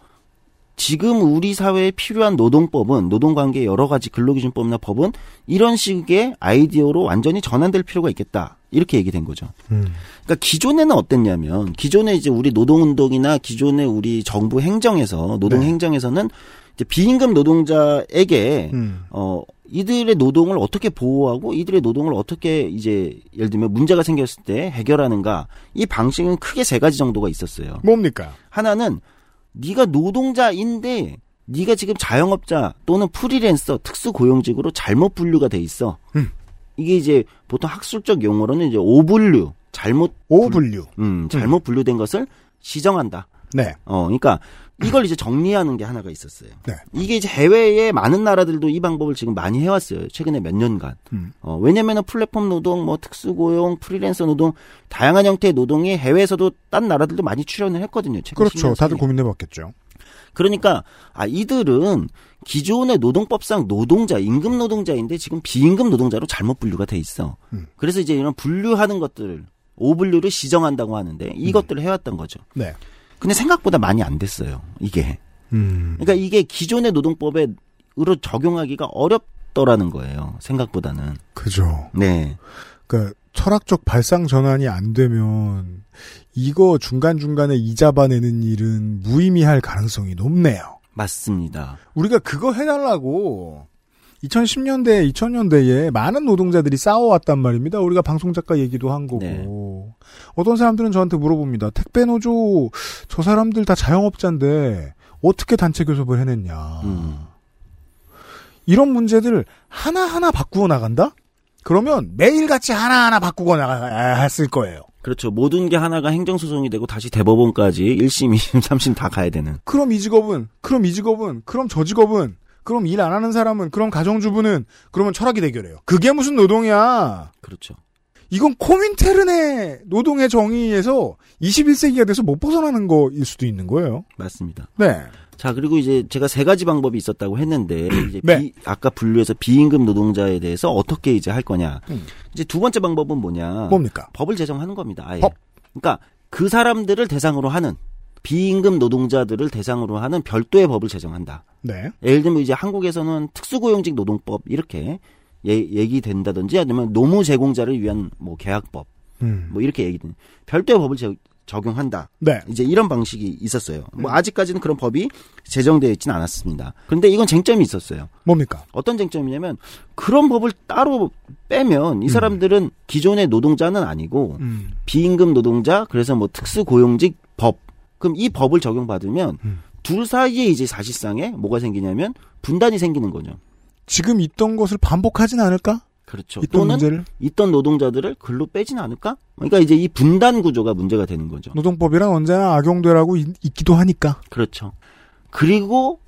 지금 우리 사회에 필요한 노동법은 노동관계 여러 가지 근로기준법이나 법은 이런 식의 아이디어로 완전히 전환될 필요가 있겠다. 이렇게 얘기된 거죠. 음. 그러니까 기존에는 어땠냐면 기존에 이제 우리 노동운동이나 기존의 우리 정부 행정에서 노동 네. 행정에서는 이제 비임금 노동자에게 음. 어 이들의 노동을 어떻게 보호하고 이들의 노동을 어떻게 이제 예를 들면 문제가 생겼을 때 해결하는가 이 방식은 크게 세 가지 정도가 있었어요. 뭡니까? 하나는 네가 노동자인데 네가 지금 자영업자 또는 프리랜서 특수고용직으로 잘못 분류가 돼 있어. 음. 이게 이제 보통 학술적 용어로는 이제 오분류 잘못 오분류. 음, 잘못 분류된 것을 시정한다. 네. 어, 그러니까 이걸 이제 정리하는 게 하나가 있었어요. 네. 이게 이제 해외의 많은 나라들도 이 방법을 지금 많이 해왔어요. 최근에 몇 년간. 음. 어, 왜냐면은 플랫폼 노동, 뭐 특수고용, 프리랜서 노동, 다양한 형태의 노동이 해외에서도 딴 나라들도 많이 출연을 했거든요. 최근 그렇죠. 10년 다들. 고민해봤겠죠. 그러니까 아 이들은 기존의 노동법상 노동자, 임금 노동자인데 지금 비임금 노동자로 잘못 분류가 돼 있어. 음. 그래서 이제 이런 분류하는 것들을 오분류를 시정한다고 하는데 이것들을 해왔던 거죠. 네. 근데 생각보다 많이 안 됐어요. 이게. 음. 그러니까 이게 기존의 노동법에 으로 적용하기가 어렵더라는 거예요. 생각보다는. 그죠. 네. 그러니까 철학적 발상 전환이 안 되면 이거 중간중간에 이자바 내는 일은 무의미할 가능성이 높네요. 맞습니다. 우리가 그거 해달라고 2010년대, 2000년대에 많은 노동자들이 싸워왔단 말입니다. 우리가 방송작가 얘기도 한 거고. 네. 어떤 사람들은 저한테 물어봅니다. 택배 노조, 저 사람들 다 자영업자인데, 어떻게 단체 교섭을 해냈냐. 음. 이런 문제들 하나하나 바꾸어 나간다? 그러면 매일같이 하나하나 바꾸고 나갔을 거예요. 그렇죠. 모든 게 하나가 행정소송이 되고 다시 대법원까지 1심, 2심, 3심 다 가야 되는. 그럼 이 직업은, 그럼 이 직업은, 그럼 저 직업은, 그럼 일 안 하는 사람은, 그럼 가정주부는, 그러면 철학이 대결해요. 그게 무슨 노동이야. 그렇죠. 이건 코민테른의 노동의 정의에서 21세기가 돼서 못 벗어나는 거일 수도 있는 거예요. 맞습니다. 네. 자, 그리고 이제 제가 세 가지 방법이 있었다고 했는데, [clears throat] 이제 네. 비- 아까 분류해서 비임금 노동자에 대해서 어떻게 이제 할 거냐. 음. 이제 두 번째 방법은 뭐냐. 뭡니까? 법을 제정하는 겁니다. 아예. 법. 그러니까 그 사람들을 대상으로 하는 비임금 노동자들을 대상으로 하는 별도의 법을 제정한다. 네. 예를 들면 이제 한국에서는 특수고용직 노동법 이렇게 예, 얘기된다든지 아니면 노무 제공자를 위한 뭐 계약법 음. 뭐 이렇게 얘기된 별도의 법을 제- 적용한다. 네. 이제 이런 방식이 있었어요. 음. 뭐 아직까지는 그런 법이 제정되어 있지는 않았습니다. 그런데 이건 쟁점이 있었어요. 뭡니까? 어떤 쟁점이냐면 그런 법을 따로 빼면 이 음. 사람들은 기존의 노동자는 아니고 음. 비임금 노동자 그래서 뭐 특수고용직 법 그럼 이 법을 적용받으면 음. 둘 사이에 이제 사실상에 뭐가 생기냐면 분단이 생기는 거죠. 지금 있던 것을 반복하진 않을까? 그렇죠. 있던 또는 문제를 있던 노동자들을 글로 빼진 않을까? 그러니까 이제 이 분단 구조가 문제가 되는 거죠. 노동법이란 언제나 악용되라고 있, 있기도 하니까. 그렇죠. 그리고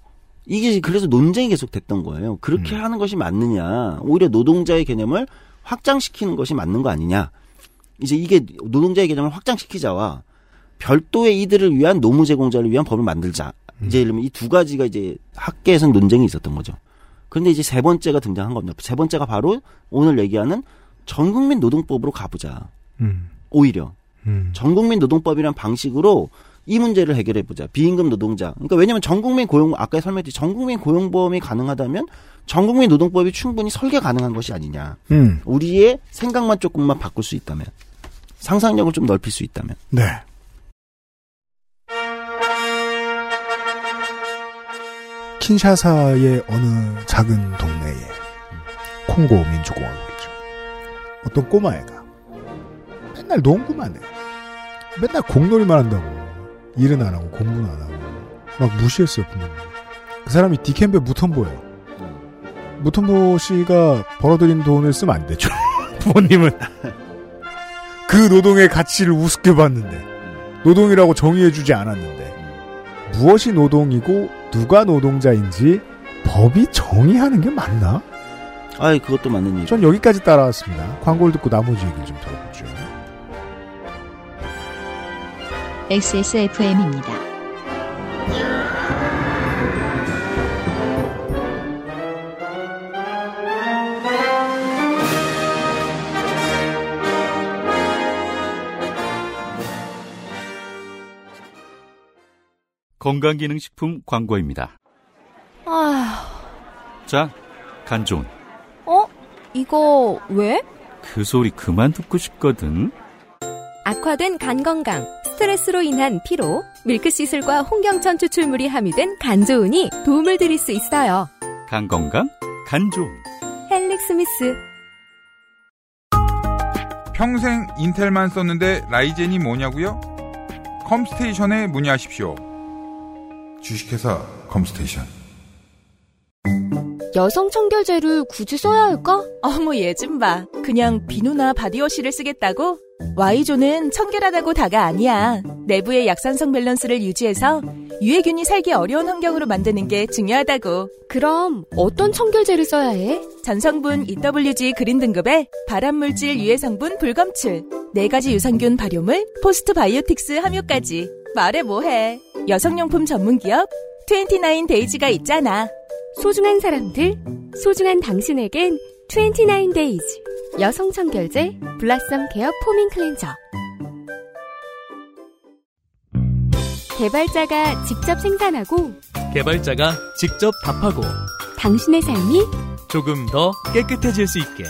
이게 그래서 논쟁이 계속 됐던 거예요. 그렇게 음. 하는 것이 맞느냐? 오히려 노동자의 개념을 확장시키는 것이 맞는 거 아니냐? 이제 이게 노동자의 개념을 확장시키자와 별도의 이들을 위한 노무 제공자를 위한 법을 만들자. 이제 예를 들면 이 두 가지가 이제 학계에서는 논쟁이 있었던 거죠. 그런데 이제 세 번째가 등장한 겁니다. 세 번째가 바로 오늘 얘기하는 전국민 노동법으로 가보자. 음. 오히려 음. 전국민 노동법이란 방식으로 이 문제를 해결해 보자. 비임금 노동자. 그러니까 왜냐하면 전국민 고용 아까 설명했듯이 전국민 고용보험이 가능하다면 전국민 노동법이 충분히 설계 가능한 것이 아니냐. 음. 우리의 생각만 조금만 바꿀 수 있다면 상상력을 좀 넓힐 수 있다면. 네. 킨샤사의 어느 작은 동네에 콩고 민주공화국이죠. 어떤 꼬마애가 맨날 농구만 해. 맨날 공놀이만 한다고. 일은 안 하고 공부는 안 하고 막 무시했어요 부모님. 그 사람이 디캠베 무턴보예요. 무턴보 씨가 벌어들인 돈을 쓰면 안 되죠. [laughs] 부모님은 그 노동의 가치를 우습게 봤는데 노동이라고 정의해주지 않았는데 무엇이 노동이고 누가 노동자인지 법이 정의하는 게 맞나? 아이 그것도 맞는 일. 전 여기까지 따라왔습니다. 광고를 듣고 나머지 얘기를 좀 들어보죠. XSFM입니다. 건강기능식품 광고입니다. 아, 자, 간존. 어? 이거 왜? 그 소리 그만 듣고 싶거든. 악화된 간 건강, 스트레스로 인한 피로, 밀크시슬과 홍경천 추출물이 함유된 간 좋은이 도움을 드릴 수 있어요. 간 건강, 간존. 헬릭스미스. 평생 인텔만 썼는데 라이젠이 뭐냐고요? 컴스테이션에 문의하십시오. 주식회사 컴스테이션. 여성 청결제를 굳이 써야 할까? 어머 얘 좀 봐. 그냥 비누나 바디워시를 쓰겠다고? Y존은 청결하다고 다가 아니야. 내부의 약산성 밸런스를 유지해서 유해균이 살기 어려운 환경으로 만드는 게 중요하다고. 그럼 어떤 청결제를 써야 해? 전성분 EWG 그린 등급에 발암물질 유해 성분 불검출, 네 가지 유산균 발효물, postbiotics 함유까지. 말해 뭐해. 여성용품 전문기업 29days가 있잖아. 소중한 사람들, 소중한 당신에겐 29days 여성 청결제 Blossom Care Foaming Cleanser. 개발자가 직접 생산하고 개발자가 직접 답하고 당신의 삶이 조금 더 깨끗해질 수 있게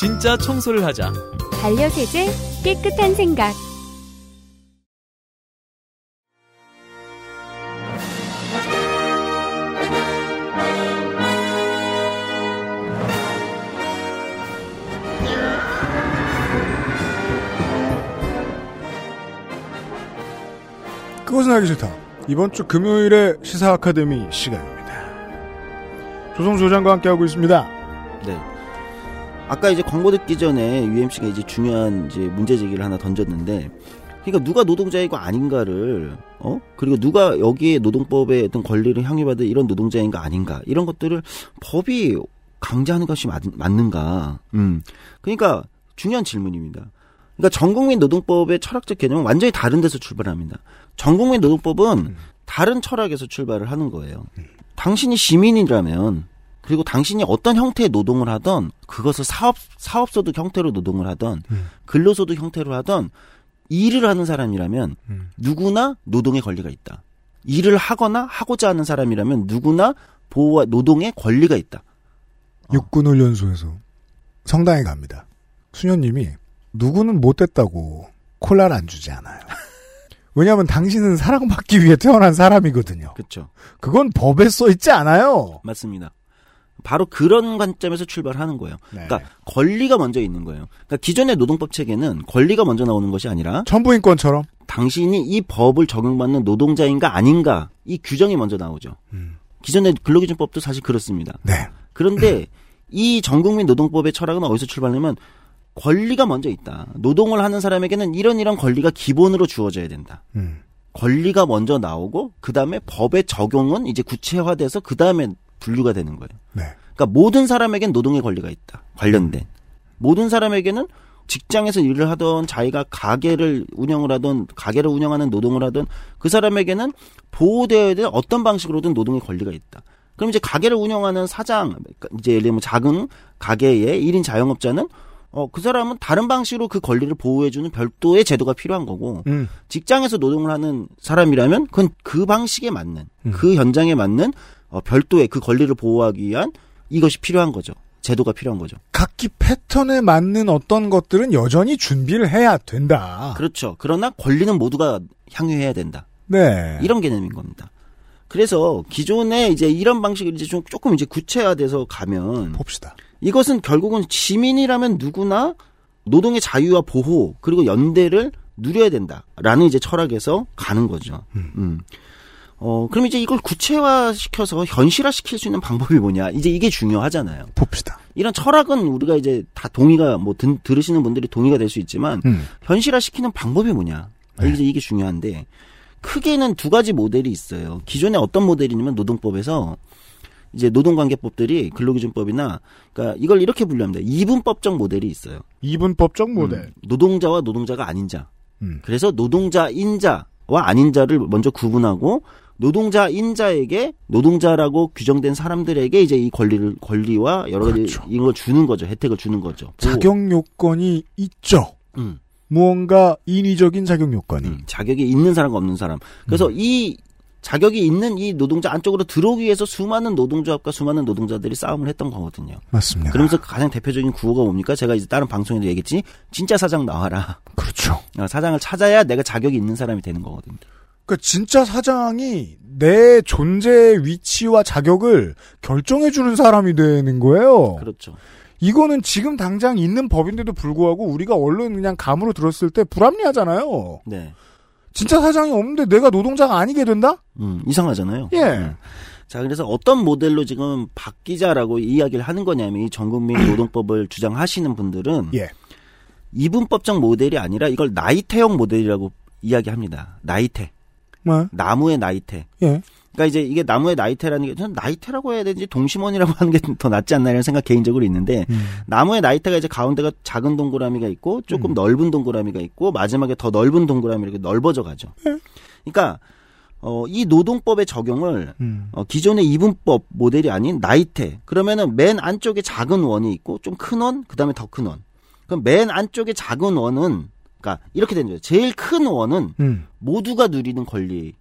진짜 청소를 하자. 반려세제 깨끗한 생각 알기 싫다. 이번 주 금요일의 시사 아카데미 시간입니다. 조성수 장과 함께하고 있습니다. 네. 아까 이제 광고 듣기 전에 UMC가 이제 중요한 이제 문제 제기를 하나 던졌는데, 그러니까 누가 노동자이고 아닌가를 어 그리고 누가 여기에 노동법의 어떤 권리를 향유받을 이런 노동자인가 아닌가 이런 것들을 법이 강제하는 것이 맞, 맞는가? 음. 그러니까 중요한 질문입니다. 그러니까 전국민 노동법의 철학적 개념은 완전히 다른 데서 출발합니다. 전국민 노동법은 다른 철학에서 출발을 하는 거예요. 당신이 시민이라면 그리고 당신이 어떤 형태의 노동을 하던 그것을 사업 사업소득 형태로 노동을 하던 근로소득 형태로 하던 일을 하는 사람이라면 누구나 노동의 권리가 있다. 일을 하거나 하고자 하는 사람이라면 누구나 보호와 노동의 권리가 있다. 육군훈련소에서 성당에 갑니다. 수녀님이 누구는 못됐다고 콜라를 안 주지 않아요. 왜냐하면 당신은 사랑받기 위해 태어난 사람이거든요. 그렇죠. 그건 법에 써 있지 않아요. 맞습니다. 바로 그런 관점에서 출발하는 거예요. 네. 그러니까 권리가 먼저 있는 거예요. 그러니까 기존의 노동법 체계는 권리가 먼저 나오는 것이 아니라 천부인권처럼 당신이 이 법을 적용받는 노동자인가 아닌가 이 규정이 먼저 나오죠. 기존의 근로기준법도 사실 그렇습니다. 네. 그런데 이 전국민 노동법의 철학은 어디서 출발하냐면 권리가 먼저 있다. 노동을 하는 사람에게는 이런 이런 권리가 기본으로 주어져야 된다. 음. 권리가 먼저 나오고 그 다음에 법의 적용은 이제 구체화돼서 그 다음에 분류가 되는 거예요. 네. 그러니까 모든 사람에겐 노동의 권리가 있다. 관련된 모든 사람에게는 직장에서 일을 하던 자기가 가게를 운영을 하던 가게를 운영하는 노동을 하던 그 사람에게는 보호되어야 될 어떤 방식으로든 노동의 권리가 있다. 그럼 이제 가게를 운영하는 사장 이제 예를 들면 작은 가게의 1인 자영업자는 어, 그 사람은 다른 방식으로 그 권리를 보호해주는 별도의 제도가 필요한 거고, 음. 직장에서 노동을 하는 사람이라면, 그건 그 방식에 맞는, 음. 그 현장에 맞는, 어, 별도의 그 권리를 보호하기 위한 이것이 필요한 거죠. 제도가 필요한 거죠. 각기 패턴에 맞는 어떤 것들은 여전히 준비를 해야 된다. 그렇죠. 그러나 권리는 모두가 향유해야 된다. 네. 이런 개념인 겁니다. 그래서 기존에 이제 이런 방식을 이제 좀 조금 이제 구체화돼서 가면 봅시다. 이것은 결국은 시민이라면 누구나 노동의 자유와 보호 그리고 연대를 누려야 된다라는 이제 철학에서 가는 거죠. 음. 어 그럼 이제 이걸 구체화시켜서 현실화시킬 수 있는 방법이 뭐냐? 이제 이게 중요하잖아요. 봅시다. 이런 철학은 우리가 이제 다 동의가 뭐 든, 들으시는 분들이 동의가 될 수 있지만 음. 현실화시키는 방법이 뭐냐? 이제 이게 중요한데 크게는 두 가지 모델이 있어요. 기존에 어떤 모델이냐면 노동법에서 이제 노동관계법들이 근로기준법이나 그러니까 이걸 이렇게 분류합니다. 이분법적 모델이 있어요. 이분법적 모델. 음, 노동자와 노동자가 아닌 자. 음. 그래서 노동자인 자와 아닌 자를 먼저 구분하고 노동자인 자에게 노동자라고 규정된 사람들에게 이제 이 권리를 권리와 여러 가지 그렇죠. 이걸 주는 거죠. 혜택을 주는 거죠. 자격 요건이 있죠. 음. 무언가 인위적인 자격 요건이. 음, 자격이 있는 사람과 없는 사람. 그래서 음. 이 자격이 있는 이 노동자 안쪽으로 들어오기 위해서 수많은 노동조합과 수많은 노동자들이 싸움을 했던 거거든요. 맞습니다. 그러면서 가장 대표적인 구호가 뭡니까? 제가 이제 다른 방송에도 얘기했지. 진짜 사장 나와라. 그렇죠. 어, 사장을 찾아야 내가 자격이 있는 사람이 되는 거거든요. 그러니까 진짜 사장이 내 존재 위치와 자격을 결정해 주는 사람이 되는 거예요. 그렇죠. 이거는 지금 당장 있는 법인데도 불구하고 우리가 얼른 그냥 감으로 들었을 때 불합리하잖아요. 네. 진짜 사장이 없는데 내가 노동자가 아니게 된다? 음, 이상하잖아요. 예. 음. 자, 그래서 어떤 모델로 지금 바뀌자라고 이야기를 하는 거냐면 이 전국민 [clears throat] 노동법을 주장하시는 분들은 예. 이분법적 모델이 아니라 이걸 나이테형 모델이라고 이야기합니다. 나이테. 뭐? 나무의 나이테. 예. 그러니까 이제 이게 나무의 나이테라는 게 저는 나이테라고 해야 되는지 동심원이라고 [laughs] 하는 게 더 낫지 않나 이런 생각 개인적으로 있는데 음. 나무의 나이테가 이제 가운데가 작은 동그라미가 있고 조금 넓은 동그라미가 있고 마지막에 더 넓은 동그라미 이렇게 넓어져 가죠. 그러니까 어, 이 노동법의 적용을 음. 어, 기존의 이분법 모델이 아닌 나이테 그러면은 맨 안쪽에 작은 원이 있고 좀 큰 원, 그 다음에 더 큰 원. 그럼 맨 안쪽에 작은 원은 그러니까 이렇게 되는 거예요. 제일 큰 원은 음. 모두가 누리는 권리,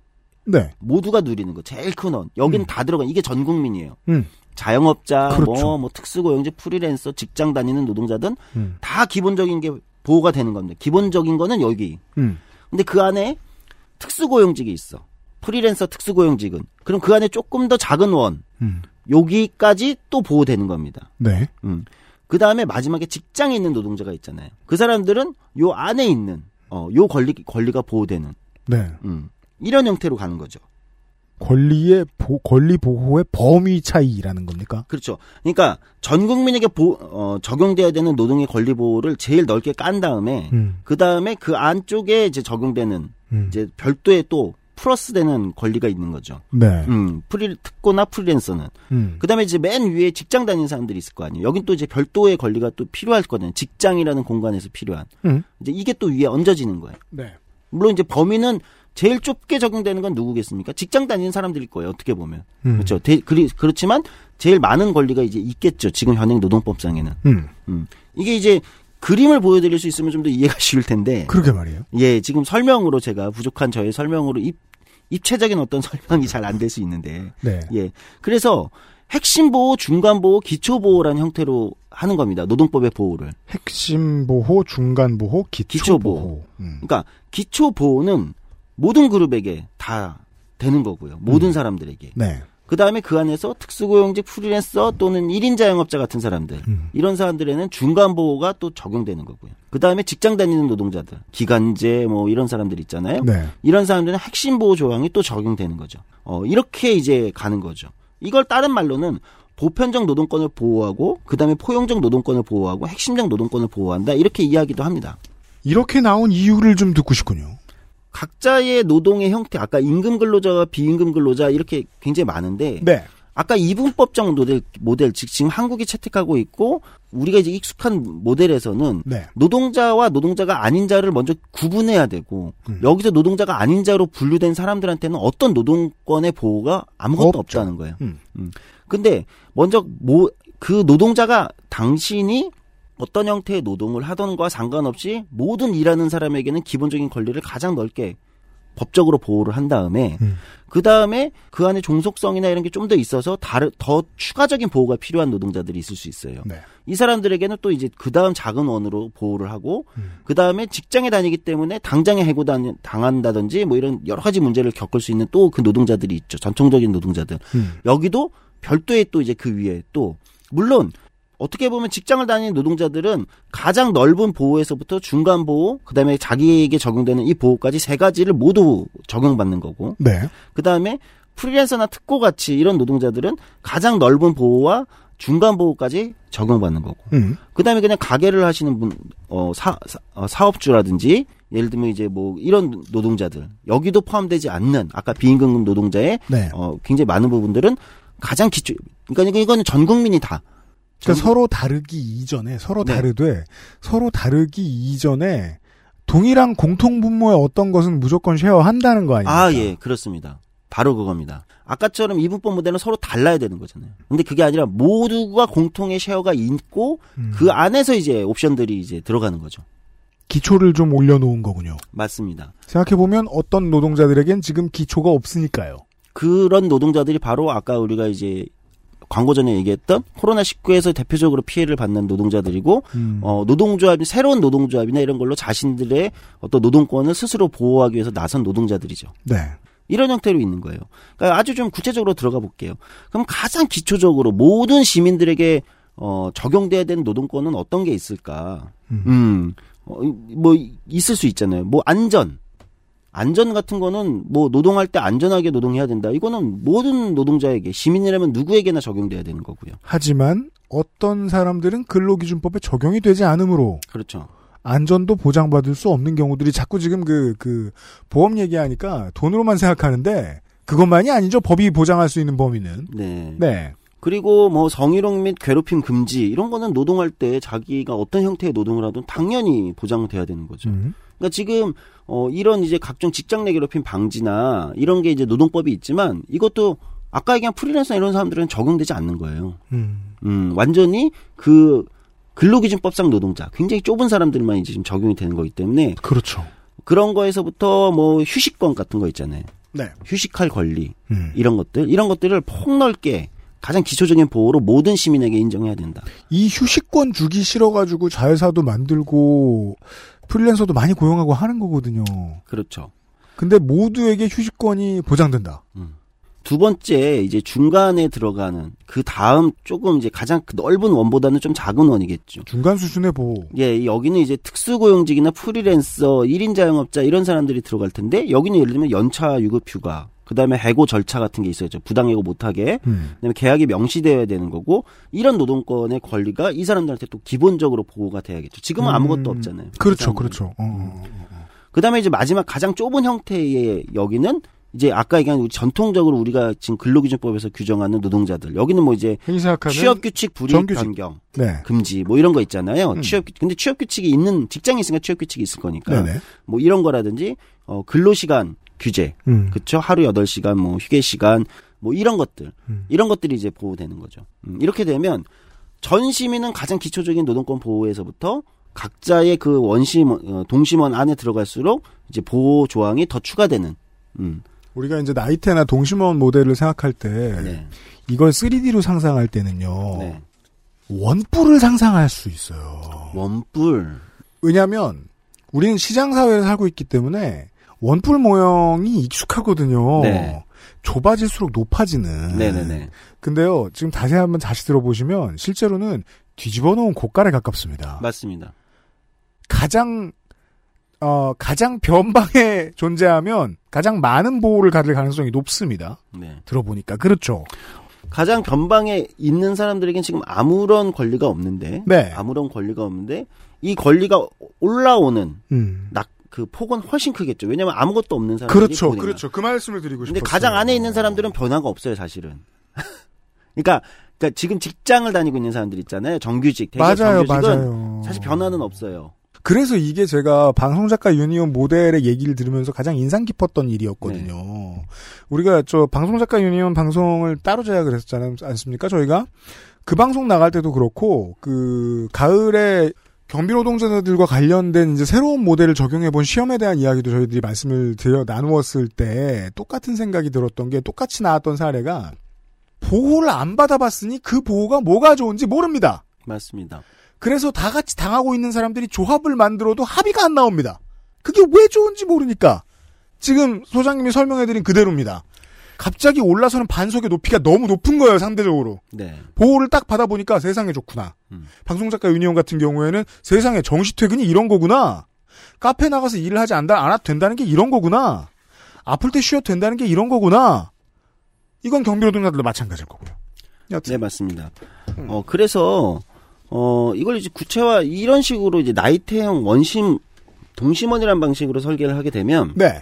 네. 모두가 누리는 거 제일 큰 원. 여기는 다 들어가. 이게 전 국민이에요. 음. 자영업자, 그렇죠. 뭐, 뭐 특수고용직, 프리랜서, 직장 다니는 노동자든 음. 다 기본적인 게 보호가 되는 겁니다. 기본적인 거는 여기. 음. 근데 그 안에 특수고용직이 있어. 프리랜서 특수고용직은. 그럼 그 안에 조금 더 작은 원. 음. 여기까지 또 보호되는 겁니다. 네. 음. 그 다음에 마지막에 직장에 있는 노동자가 있잖아요. 그 사람들은 요 안에 있는, 어, 요 권리, 권리가 보호되는, 네. 음. 이런 형태로 가는 거죠. 권리의 보, 권리 보호의 범위 차이라는 겁니까? 그렇죠. 그러니까 전 국민에게 보, 어, 적용돼야 되는 노동의 권리 보호를 제일 넓게 깐 다음에 음. 그 다음에 그 안쪽에 이제 적용되는 음. 이제 별도의 또 플러스되는 권리가 있는 거죠. 네. 음, 프리 특고나 프리랜서는 음. 그다음에 이제 맨 위에 직장 다니는 사람들이 있을 거 아니에요. 여긴 또 이제 별도의 권리가 또 필요할 거든요. 직장이라는 공간에서 필요한. 음. 이제 이게 또 위에 얹어지는 거예요. 네. 물론 이제 범위는 제일 좁게 적용되는 건 누구겠습니까? 직장 다니는 사람들일 거예요. 어떻게 보면. 음. 그렇죠. 대- 그리, 그렇지만 제일 많은 권리가 이제 있겠죠. 지금 현행 노동법상에는. 음. 음. 이게 이제 그림을 보여드릴 수 있으면 좀 더 이해가 [laughs] 쉬울 텐데. 그러게 말이에요. 예, 지금 설명으로 제가 부족한 저의 설명으로 입, 입체적인 어떤 [laughs] 설명이 잘 안 될 수 있는데. 네. 예. 그래서 핵심 보호, 중간 보호, 기초 보호라는 형태로 하는 겁니다. 노동법의 보호를. 핵심 보호, 중간 보호, 기초, 기초 보호. 보호. 음. 그러니까 기초 보호는 모든 그룹에게 다 되는 거고요. 모든 음. 사람들에게. 네. 그 다음에 그 안에서 특수고용직 프리랜서 또는 1인 자영업자 같은 사람들. 음. 이런 사람들에는 중간 보호가 또 적용되는 거고요. 그 다음에 직장 다니는 노동자들, 기간제 뭐 이런 사람들 있잖아요. 네. 이런 사람들은 핵심 보호 조항이 또 적용되는 거죠. 어, 이렇게 이제 가는 거죠. 이걸 다른 말로는 보편적 노동권을 보호하고 그 다음에 포용적 노동권을 보호하고 핵심적 노동권을 보호한다. 이렇게 이야기도 합니다. 이렇게 나온 이유를 좀 듣고 싶군요. 각자의 노동의 형태, 아까 임금 근로자와 비임금 근로자 이렇게 굉장히 많은데 네. 아까 이분법적 모델, 모델, 즉 지금 한국이 채택하고 있고 우리가 이제 익숙한 모델에서는 네. 노동자와 노동자가 아닌 자를 먼저 구분해야 되고 음. 여기서 노동자가 아닌 자로 분류된 사람들한테는 어떤 노동권의 보호가 아무것도 없죠. 없다는 거예요. 음. 근데 먼저 뭐 그 노동자가 당신이 어떤 형태의 노동을 하던과 상관없이 모든 일하는 사람에게는 기본적인 권리를 가장 넓게 법적으로 보호를 한 다음에 음. 그 다음에 그 안에 종속성이나 이런 게 좀 더 있어서 다르, 더 추가적인 보호가 필요한 노동자들이 있을 수 있어요. 네. 이 사람들에게는 또 이제 그 다음 작은 원으로 보호를 하고 음. 그 다음에 직장에 다니기 때문에 당장에 해고 당- 당한다든지 뭐 이런 여러 가지 문제를 겪을 수 있는 또 그 노동자들이 있죠. 전통적인 노동자들. 음. 여기도 별도의 또 이제 그 위에 또 물론 어떻게 보면 직장을 다니는 노동자들은 가장 넓은 보호에서부터 중간 보호, 그 다음에 자기에게 적용되는 이 보호까지 세 가지를 모두 적용받는 거고. 네. 그 다음에 프리랜서나 특고 같이 이런 노동자들은 가장 넓은 보호와 중간 보호까지 적용받는 거고. 음. 그 다음에 그냥 가게를 하시는 분, 어, 사, 사, 어, 사업주라든지 예를 들면 이제 뭐 이런 노동자들 여기도 포함되지 않는 아까 비임금 노동자의 네. 어, 굉장히 많은 부분들은 가장 기초. 그러니까 이거는 전 국민이 다. 그러니까 전- 서로 다르기 이전에 서로 네. 다르되 서로 다르기 이전에 동일한 공통 분모의 어떤 것은 무조건 쉐어한다는 거 아닙니까? 아, 예, 그렇습니다. 바로 그겁니다. 아까처럼 이분법 모델은 서로 달라야 되는 거잖아요. 근데 그게 아니라 모두가 공통의 쉐어가 있고 음. 그 안에서 이제 옵션들이 이제 들어가는 거죠. 기초를 좀 올려놓은 거군요. 맞습니다. 생각해보면 어떤 노동자들에겐 지금 기초가 없으니까요. 그런 노동자들이 바로 아까 우리가 이제 광고 전에 얘기했던 코로나19에서 대표적으로 피해를 받는 노동자들이고 음. 어, 노동조합, 새로운 노동조합이나 이런 걸로 자신들의 어떤 노동권을 스스로 보호하기 위해서 나선 노동자들이죠. 네. 이런 형태로 있는 거예요. 그러니까 아주 좀 구체적으로 들어가 볼게요. 그럼 가장 기초적으로 모든 시민들에게 어, 적용돼야 되는 노동권은 어떤 게 있을까? 음. 음, 어, 뭐 있을 수 있잖아요. 뭐 안전, 안전 같은 거는 뭐 노동할 때 안전하게 노동해야 된다. 이거는 모든 노동자에게 시민이라면 누구에게나 적용돼야 되는 거고요. 하지만 어떤 사람들은 근로기준법에 적용이 되지 않으므로 그렇죠. 안전도 보장받을 수 없는 경우들이 자꾸 지금 그, 그, 보험 얘기하니까 돈으로만 생각하는데 그것만이 아니죠. 법이 보장할 수 있는 범위는. 네. 네. 그리고 뭐 성희롱 및 괴롭힘 금지 이런 거는 노동할 때 자기가 어떤 형태의 노동을 하든 당연히 보장돼야 되는 거죠. 음. 그러니까 지금 어 이런 이제 각종 직장 내 괴롭힘 방지나 이런 게 이제 노동법이 있지만 이것도 아까 얘기한 프리랜서 이런 사람들은 적용되지 않는 거예요. 음. 음, 완전히 그 근로기준법상 노동자, 굉장히 좁은 사람들만 이제 지금 적용이 되는 거기 때문에 그렇죠. 그런 거에서부터 뭐 휴식권 같은 거 있잖아요. 네. 휴식할 권리 음. 이런 것들 이런 것들을 폭넓게 가장 기초적인 보호로 모든 시민에게 인정해야 된다. 이 휴식권 주기 싫어가지고 자회사도 만들고 프리랜서도 많이 고용하고 하는 거거든요. 그렇죠. 근데 모두에게 휴식권이 보장된다. 두 번째 이제 중간에 들어가는 그 다음 조금 이제 가장 그 넓은 원보다는 좀 작은 원이겠죠. 중간 수준의 보호. 예, 여기는 이제 특수고용직이나 프리랜서, 1인 자영업자 이런 사람들이 들어갈 텐데 여기는 예를 들면 연차 유급 휴가, 그다음에 해고 절차 같은 게 있어야죠. 부당해고 못하게. 음. 그다음에 계약이 명시되어야 되는 거고 이런 노동권의 권리가 이 사람들한테 또 기본적으로 보호가 돼야겠죠. 지금은 아무것도 없잖아요. 그렇죠, 그렇죠. 어. 그다음에 이제 마지막 가장 좁은 형태의 여기는 이제 아까 얘기한 우리 전통적으로 우리가 지금 근로기준법에서 규정하는 노동자들 여기는 뭐 이제 생각하는 취업 규칙 불이익 정규직. 변경 네. 금지 뭐 이런 거 있잖아요. 음. 취업 근데 취업 규칙이 있는 직장이 있으니까 취업 규칙이 있을 거니까 네네. 뭐 이런 거라든지 어 근로 시간 규제 음. 그쵸 하루 8시간 뭐 휴게 시간 뭐 이런 것들 음. 이런 것들이 이제 보호되는 거죠. 음, 이렇게 되면 전 시민은 가장 기초적인 노동권 보호에서부터 각자의 그 원심원 어, 동심원 안에 들어갈수록 이제 보호 조항이 더 추가되는 음. 우리가 이제 나이테나 동심원 모델을 생각할 때 네. 이걸 3D로 상상할 때는요. 네. 원뿔을 상상할 수 있어요. 원뿔. 왜냐하면 우리는 시장 사회에 살고 있기 때문에 원뿔 모형이 익숙하거든요. 네. 좁아질수록 높아지는. 네네네. 근데요, 지금 자세히 한번 다시 들어보시면 실제로는 뒤집어 놓은 고깔에 가깝습니다. 맞습니다. 가장 어 가장 변방에 존재하면 가장 많은 보호를 받을 가능성이 높습니다. 네. 들어보니까 그렇죠. 가장 변방에 있는 사람들에겐 지금 아무런 권리가 없는데 네. 아무런 권리가 없는데 이 권리가 올라오는 음. 낙, 그 폭은 훨씬 크겠죠. 왜냐하면 아무것도 없는 사람들이 그렇죠, 보내면. 그렇죠. 그 말씀을 드리고 근데 싶었어요. 가장 안에 있는 사람들은 변화가 없어요, 사실은. [laughs] 그러니까, 그러니까 지금 직장을 다니고 있는 사람들 있잖아요. 정규직, 대기업 맞아요, 정규직은 맞아요. 사실 변화는 없어요. 그래서 이게 제가 방송작가 유니온 모델의 얘기를 들으면서 가장 인상 깊었던 일이었거든요. 네. 우리가 저 방송작가 유니온 방송을 따로 제작을 했었잖아요, 않습니까? 저희가 그 방송 나갈 때도 그렇고 그 가을에 경비 노동자들과 관련된 이제 새로운 모델을 적용해 본 시험에 대한 이야기도 저희들이 말씀을 드려 나누었을 때 똑같은 생각이 들었던 게 똑같이 나왔던 사례가 보호를 안 받아봤으니 그 보호가 뭐가 좋은지 모릅니다. 맞습니다. 그래서 다 같이 당하고 있는 사람들이 조합을 만들어도 합의가 안 나옵니다. 그게 왜 좋은지 모르니까. 지금 소장님이 설명해드린 그대로입니다. 갑자기 올라서는 반석의 높이가 너무 높은 거예요, 상대적으로. 네. 보호를 딱 받아보니까 세상에 좋구나. 음. 방송작가 유니온 같은 경우에는 세상에 정시퇴근이 이런 거구나. 카페 나가서 일을 하지 않다, 해도 된다는 게 이런 거구나. 아플 때 쉬어도 된다는 게 이런 거구나. 이건 경비노동자들도 마찬가지일 거고요. 네, 맞습니다. 어, 그래서, 어, 이걸 이제 구체화, 이런 식으로 이제 나이테형 원심, 동심원이라는 방식으로 설계를 하게 되면, 네.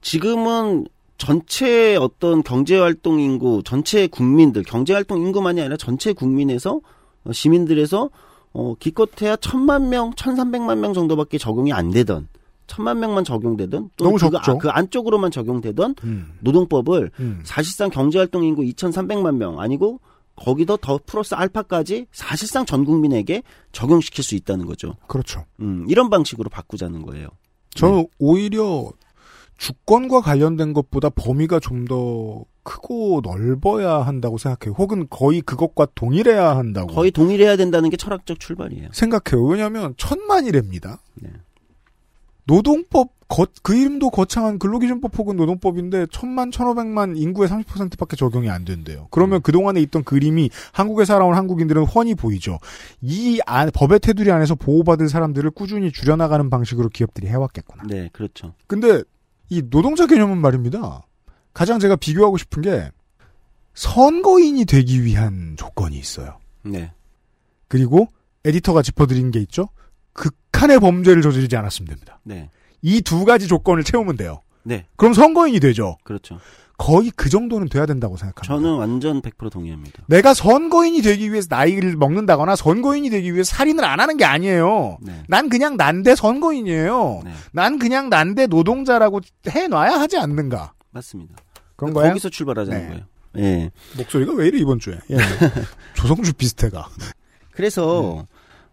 지금은 전체 어떤 경제활동 인구, 전체 국민들, 경제활동 인구만이 아니라 전체 국민에서, 어, 시민들에서, 어, 기껏해야 천만 명, 천삼백만 명 정도밖에 적용이 안 되던, 천만 명만 적용되던, 또는 그. 아, 그 안쪽으로만 적용되던 음. 노동법을 음. 사실상 경제활동 인구 2,300만 명 아니고 거기도 더 플러스 알파까지 사실상 전 국민에게 적용시킬 수 있다는 거죠. 그렇죠. 음, 이런 방식으로 바꾸자는 거예요. 저는 오히려 주권과 관련된 것보다 범위가 좀 더 크고 넓어야 한다고 생각해요. 혹은 거의 그것과 동일해야 한다고 거의 동일해야 된다는 게 철학적 출발이에요. 생각해요. 왜냐하면 천만이랍니다. 네. 노동법 거, 그 이름도 거창한 근로기준법 혹은 노동법인데 천만 천오백만 인구의 30%밖에 적용이 안 된대요. 그러면 그동안에 있던 그림이 한국에 살아온 한국인들은 훤히 보이죠. 이 안, 법의 테두리 안에서 보호받을 사람들을 꾸준히 줄여나가는 방식으로 기업들이 해왔겠구나. 네, 그렇죠. 근데 이 노동자 개념은 말입니다. 가장 제가 비교하고 싶은 게 선거인이 되기 위한 조건이 있어요. 네. 그리고 에디터가 짚어드린 게 있죠. 극한의 범죄를 저지르지 않았으면 됩니다. 네. 이 두 가지 조건을 채우면 돼요. 네. 그럼 선거인이 되죠. 그렇죠. 거의 그 정도는 돼야 된다고 생각합니다. 저는 완전 100% 동의합니다. 내가 선거인이 되기 위해서 나이를 먹는다거나 선거인이 되기 위해서 살인을 안 하는 게 아니에요. 네. 난 그냥 난데 선거인이에요. 네. 난 그냥 난데 노동자라고 해놔야 하지 않는가. 맞습니다. 그런 거예요? 거기서 출발하자는 네. 거예요. 예. 목소리가 왜 이래 이번 주에? 예. [laughs] 조성주 비슷해가. 그래서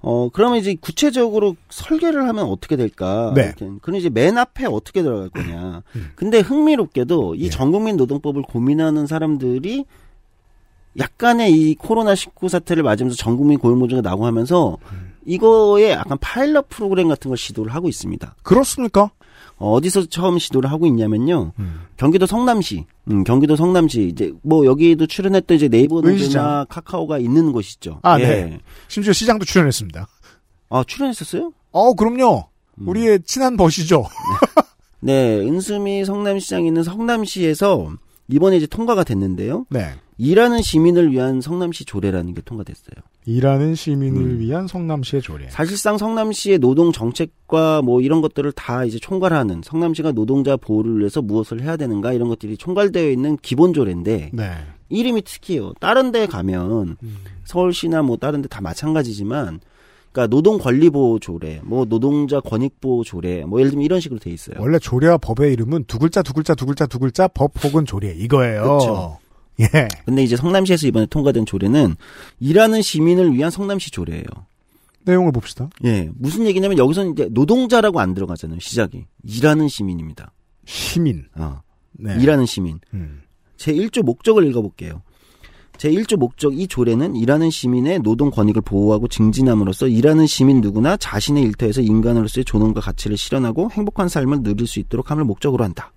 어 그러면 이제 구체적으로 설계를 하면 어떻게 될까? 네. 그럼 이제 맨 앞에 어떻게 들어갈 거냐? 음. 근데 흥미롭게도 이 예. 전국민 노동법을 고민하는 사람들이 약간의 이 코로나 19 사태를 맞으면서 전국민 고용노조가 나고 하면서 음. 이거에 약간 파일럿 프로그램 같은 걸 시도를 하고 있습니다. 그렇습니까? 어, 어디서 처음 시도를 하고 있냐면요. 음. 경기도 성남시, 음, 경기도 성남시 이제 뭐 여기도 출연했던 이제 네이버 노조나 의시장. 카카오가 있는 곳이죠. 아, 예. 네. 심지어 시장도 출연했습니다. 아 출연했었어요? 어, 그럼요. 음. 우리의 친한 벗이죠. 네, 은수미 성남시장에 있는 성남시에서 이번에 이제 통과가 됐는데요. 네. 일하는 시민을 위한 성남시 조례라는 게 통과됐어요. 일하는 시민을 음. 위한 성남시의 조례. 사실상 성남시의 노동 정책과 뭐 이런 것들을 다 이제 총괄하는 성남시가 노동자 보호를 위해서 무엇을 해야 되는가 이런 것들이 총괄되어 있는 기본 조례인데 네. 이름이 특이해요. 다른 데 가면 음. 서울시나 뭐 다른 데 다 마찬가지지만 그러니까 노동 권리 보호 조례, 뭐 노동자 권익 보호 조례, 뭐 예를 들면 이런 식으로 돼 있어요. 원래 조례와 법의 이름은 두 글자, 두 글자, 두 글자, 두 글자, 법 혹은 조례. 이거예요. 그렇죠. 예. 근데 이제 성남시에서 이번에 통과된 조례는 일하는 시민을 위한 성남시 조례예요. 내용을 봅시다. 예, 무슨 얘기냐면 여기서는 이제 노동자라고 안 들어가잖아요. 시작이 일하는 시민입니다. 시민. 어, 네. 일하는 시민. 음. 제 1조 목적을 읽어볼게요. 제 1조 목적 이 조례는 일하는 시민의 노동 권익을 보호하고 증진함으로써 일하는 시민 누구나 자신의 일터에서 인간으로서의 존엄과 가치를 실현하고 행복한 삶을 누릴 수 있도록 함을 목적으로 한다.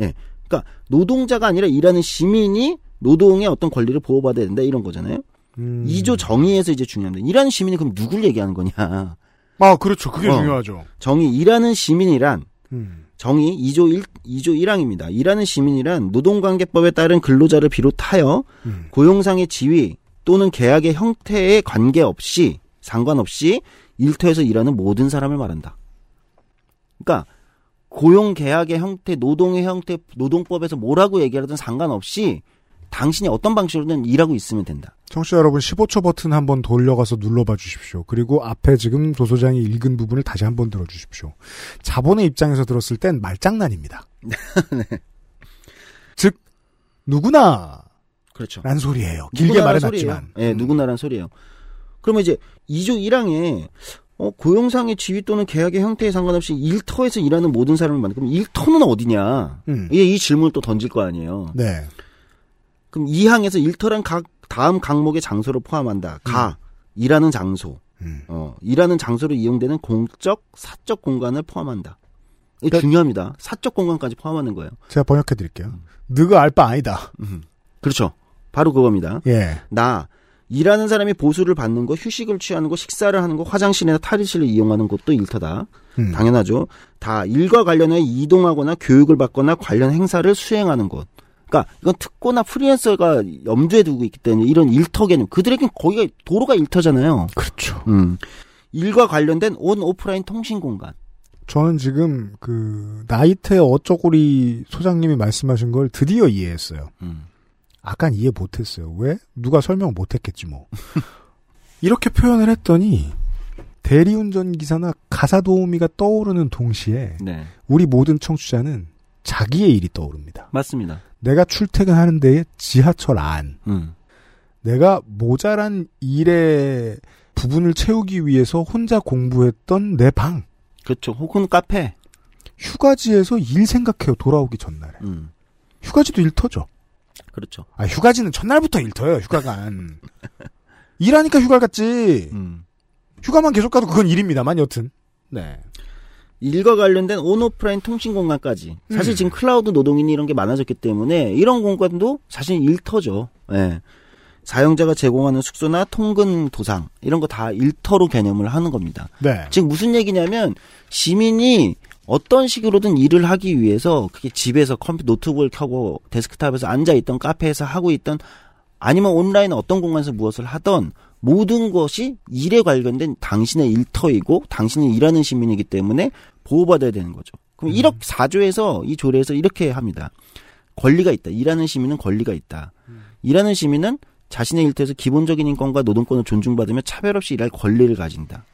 예. 그러니까 노동자가 아니라 일하는 시민이 노동의 어떤 권리를 보호받아야 된다 이런 거잖아요. 음. 2조 정의에서 이제 중요합니다. 일하는 시민이 그럼 누굴 얘기하는 거냐? 아, 그렇죠. 그게 어. 중요하죠. 정의 일하는 시민이란 음. 정의 2조 1, 2조 1항입니다. 일하는 시민이란 노동관계법에 따른 근로자를 비롯하여 음. 고용상의 지위 또는 계약의 형태에 관계없이 상관없이 일터에서 일하는 모든 사람을 말한다. 그러니까 고용 계약의 형태, 노동의 형태, 노동법에서 뭐라고 얘기하든 상관없이 당신이 어떤 방식으로든 일하고 있으면 된다. 청취자 여러분 15초 버튼 한번 돌려가서 눌러봐 주십시오. 그리고 앞에 지금 도소장이 읽은 부분을 다시 한번 들어주십시오. 자본의 입장에서 들었을 땐 말장난입니다. [laughs] 즉 누구나 그렇죠. 란 소리예요. 길게 말해놨지만. 예, 누구나란 소리예요. 그러면 이제 2조 1항에 어, 고용상의 지위 또는 계약의 형태에 상관없이 일터에서 일하는 모든 사람을 만든 그럼 일터는 어디냐? 음. 이게 이 질문을 또 던질 거 아니에요. 네. 그럼 2항에서 일터란 각 다음 강목의 장소를 포함한다. 가 일하는 장소. 음. 어, 일하는 장소로 이용되는 공적, 사적 공간을 포함한다. 이게 그러니까- 중요합니다. 사적 공간까지 포함하는 거예요. 제가 번역해 드릴게요. 너가 알 바 아니다. 그렇죠. 바로 그겁니다. 예. 나 일하는 사람이 보수를 받는 거, 휴식을 취하는 거, 식사를 하는 거, 화장실이나 탈의실을 이용하는 것도 일터다. 음. 당연하죠. 다 일과 관련해 이동하거나 교육을 받거나 관련 행사를 수행하는 것. 그러니까 이건 특고나 프리랜서가 염두에 두고 있기 때문에 이런 일터 개념 그들에겐 거기가 도로가 일터잖아요. 그렇죠. 음. 일과 관련된 온 오프라인 통신 공간. 저는 지금 그 나이테 어쩌고리 소장님이 말씀하신 걸 드디어 이해했어요. 음. 아깐 이해 못했어요. 왜? 누가 설명 못했겠지 뭐. [laughs] 이렇게 표현을 했더니 대리운전 기사나 가사 도우미가 떠오르는 동시에 네. 우리 모든 청취자는 자기의 일이 떠오릅니다. 맞습니다. 내가 출퇴근하는 데에 지하철 안, 음. 내가 모자란 일의 부분을 채우기 위해서 혼자 공부했던 내 방, 그렇죠. 혹은 카페. 휴가지에서 일 생각해요. 돌아오기 전날에. 음. 휴가지도 일터죠. 그렇죠. 아, 휴가지는 첫날부터 일터예요. 휴가간. 일하니까 휴가 갔지. 음. 휴가만 계속 가도 그건 일입니다만 여튼. 네. 일과 관련된 온오프라인 통신 공간까지. 사실 음. 지금 클라우드 노동인이 이런 게 많아졌기 때문에 이런 공간도 사실 일터죠. 예. 사용자가 제공하는 숙소나 통근 도상 이런 거 다 일터로 개념을 하는 겁니다. 네. 지금 무슨 얘기냐면 시민이 어떤 식으로든 일을 하기 위해서 그게 집에서 컴퓨터 노트북을 켜고 데스크탑에서 앉아 있던 카페에서 하고 있던 아니면 온라인 어떤 공간에서 무엇을 하던 모든 것이 일에 관련된 당신의 일터이고 당신이 일하는 시민이기 때문에 보호받아야 되는 거죠. 그럼 여기 4조에서 이 조례에서 이렇게 합니다. 권리가 있다. 일하는 시민은 권리가 있다. 일하는 시민은 자신의 일터에서 기본적인 인권과 노동권을 존중받으며 차별 없이 일할 권리를 가진다.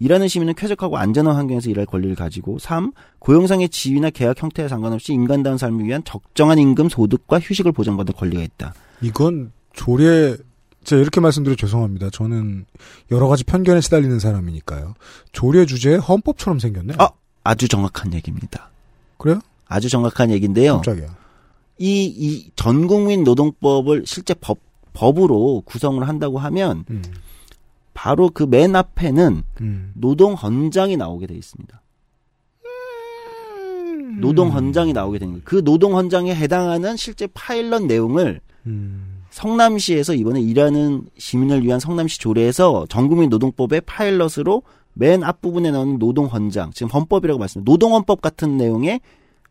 일하는 시민은 쾌적하고 안전한 환경에서 일할 권리를 가지고 3. 고용상의 지위나 계약 형태에 상관없이 인간다운 삶을 위한 적정한 임금, 소득과 휴식을 보장받을 권리가 있다. 이건 조례 제가 이렇게 말씀드려 죄송합니다. 저는 여러 가지 편견에 시달리는 사람이니까요. 조례 주제에 헌법처럼 생겼네. 아, 아주 정확한 얘기입니다. 그래요? 아주 정확한 얘기인데요. 깜짝이야. 이, 이 전국민 노동법을 실제 법, 법으로 구성을 한다고 하면 음, 바로 그 맨 앞에는 음. 노동 헌장이 나오게 돼 있습니다. 음. 노동 헌장이 나오게 되는 거예요. 그 노동 헌장에 해당하는 실제 파일럿 내용을 음. 성남시에서 이번에 일하는 시민을 위한 성남시 조례에서 전국민 노동법의 파일럿으로 맨 앞부분에 나오는 노동 헌장, 지금 헌법이라고 말씀드렸는데 노동 헌법 같은 내용의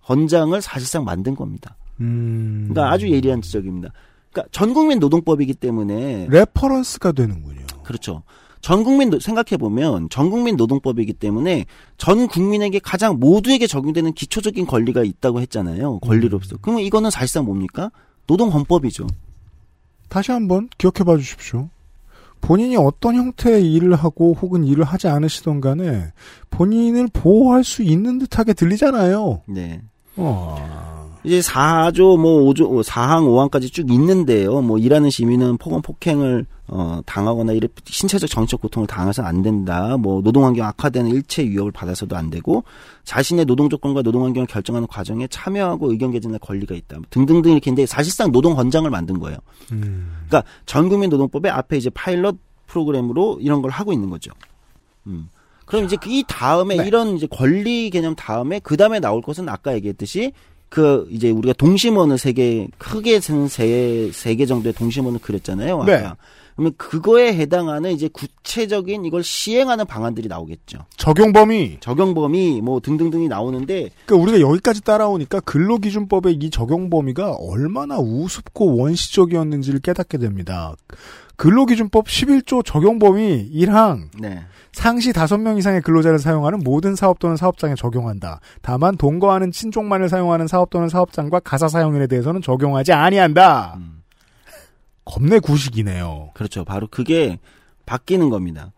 헌장을 사실상 만든 겁니다. 음. 그러니까 아주 예리한 지적입니다. 그러니까 전국민 노동법이기 때문에 reference가 되는군요. 그렇죠. 전 국민 생각해 보면 전 국민 노동법이기 때문에 전 국민에게 가장 모두에게 적용되는 기초적인 권리가 있다고 했잖아요. 권리로서. 그러면 이거는 사실상 뭡니까? 노동 헌법이죠. 다시 한번 기억해 봐 주십시오. 본인이 어떤 형태의 일을 하고 혹은 일을 하지 않으시던 간에 본인을 보호할 수 있는 듯하게 들리잖아요. 네. 어. 이제 4조 뭐 5조 4항 5항까지 쭉 있는데요. 뭐 일하는 시민은 폭언 폭행을 어 당하거나 이래 신체적 정신적 고통을 당해서는 안 된다. 뭐 노동 환경 악화되는 일체 위협을 받아서도 안 되고 자신의 노동 조건과 노동 환경을 결정하는 과정에 참여하고 의견 개진할 권리가 있다. 등등등 이렇게 있는데 사실상 노동 헌장을 만든 거예요. 음. 그러니까 전국민 노동법의 앞에 이제 파일럿 프로그램으로 이런 걸 하고 있는 거죠. 음. 그럼 이제 이 다음에 네. 이런 이제 권리 개념 다음에 그 다음에 나올 것은 아까 얘기했듯이 그 이제 우리가 동심원을 세 개 크게 세세 개 정도의 동심원을 그렸잖아요. 아까. 네. 그러면 그거에 해당하는 이제 구체적인 이걸 시행하는 방안들이 나오겠죠. 적용 범위. 적용 범위 뭐 등등등이 나오는데 그러니까 우리가 여기까지 따라오니까 근로기준법의 이 적용 범위가 얼마나 우습고 원시적이었는지를 깨닫게 됩니다. 근로기준법 11조 적용 범위 1항 네. 상시 5명 이상의 근로자를 사용하는 모든 사업 또는 사업장에 적용한다. 다만 동거하는 친족만을 사용하는 사업 또는 사업장과 가사 사용인에 대해서는 적용하지 아니한다. 음. 겁내 구식이네요. 그렇죠. 바로 그게 바뀌는 겁니다.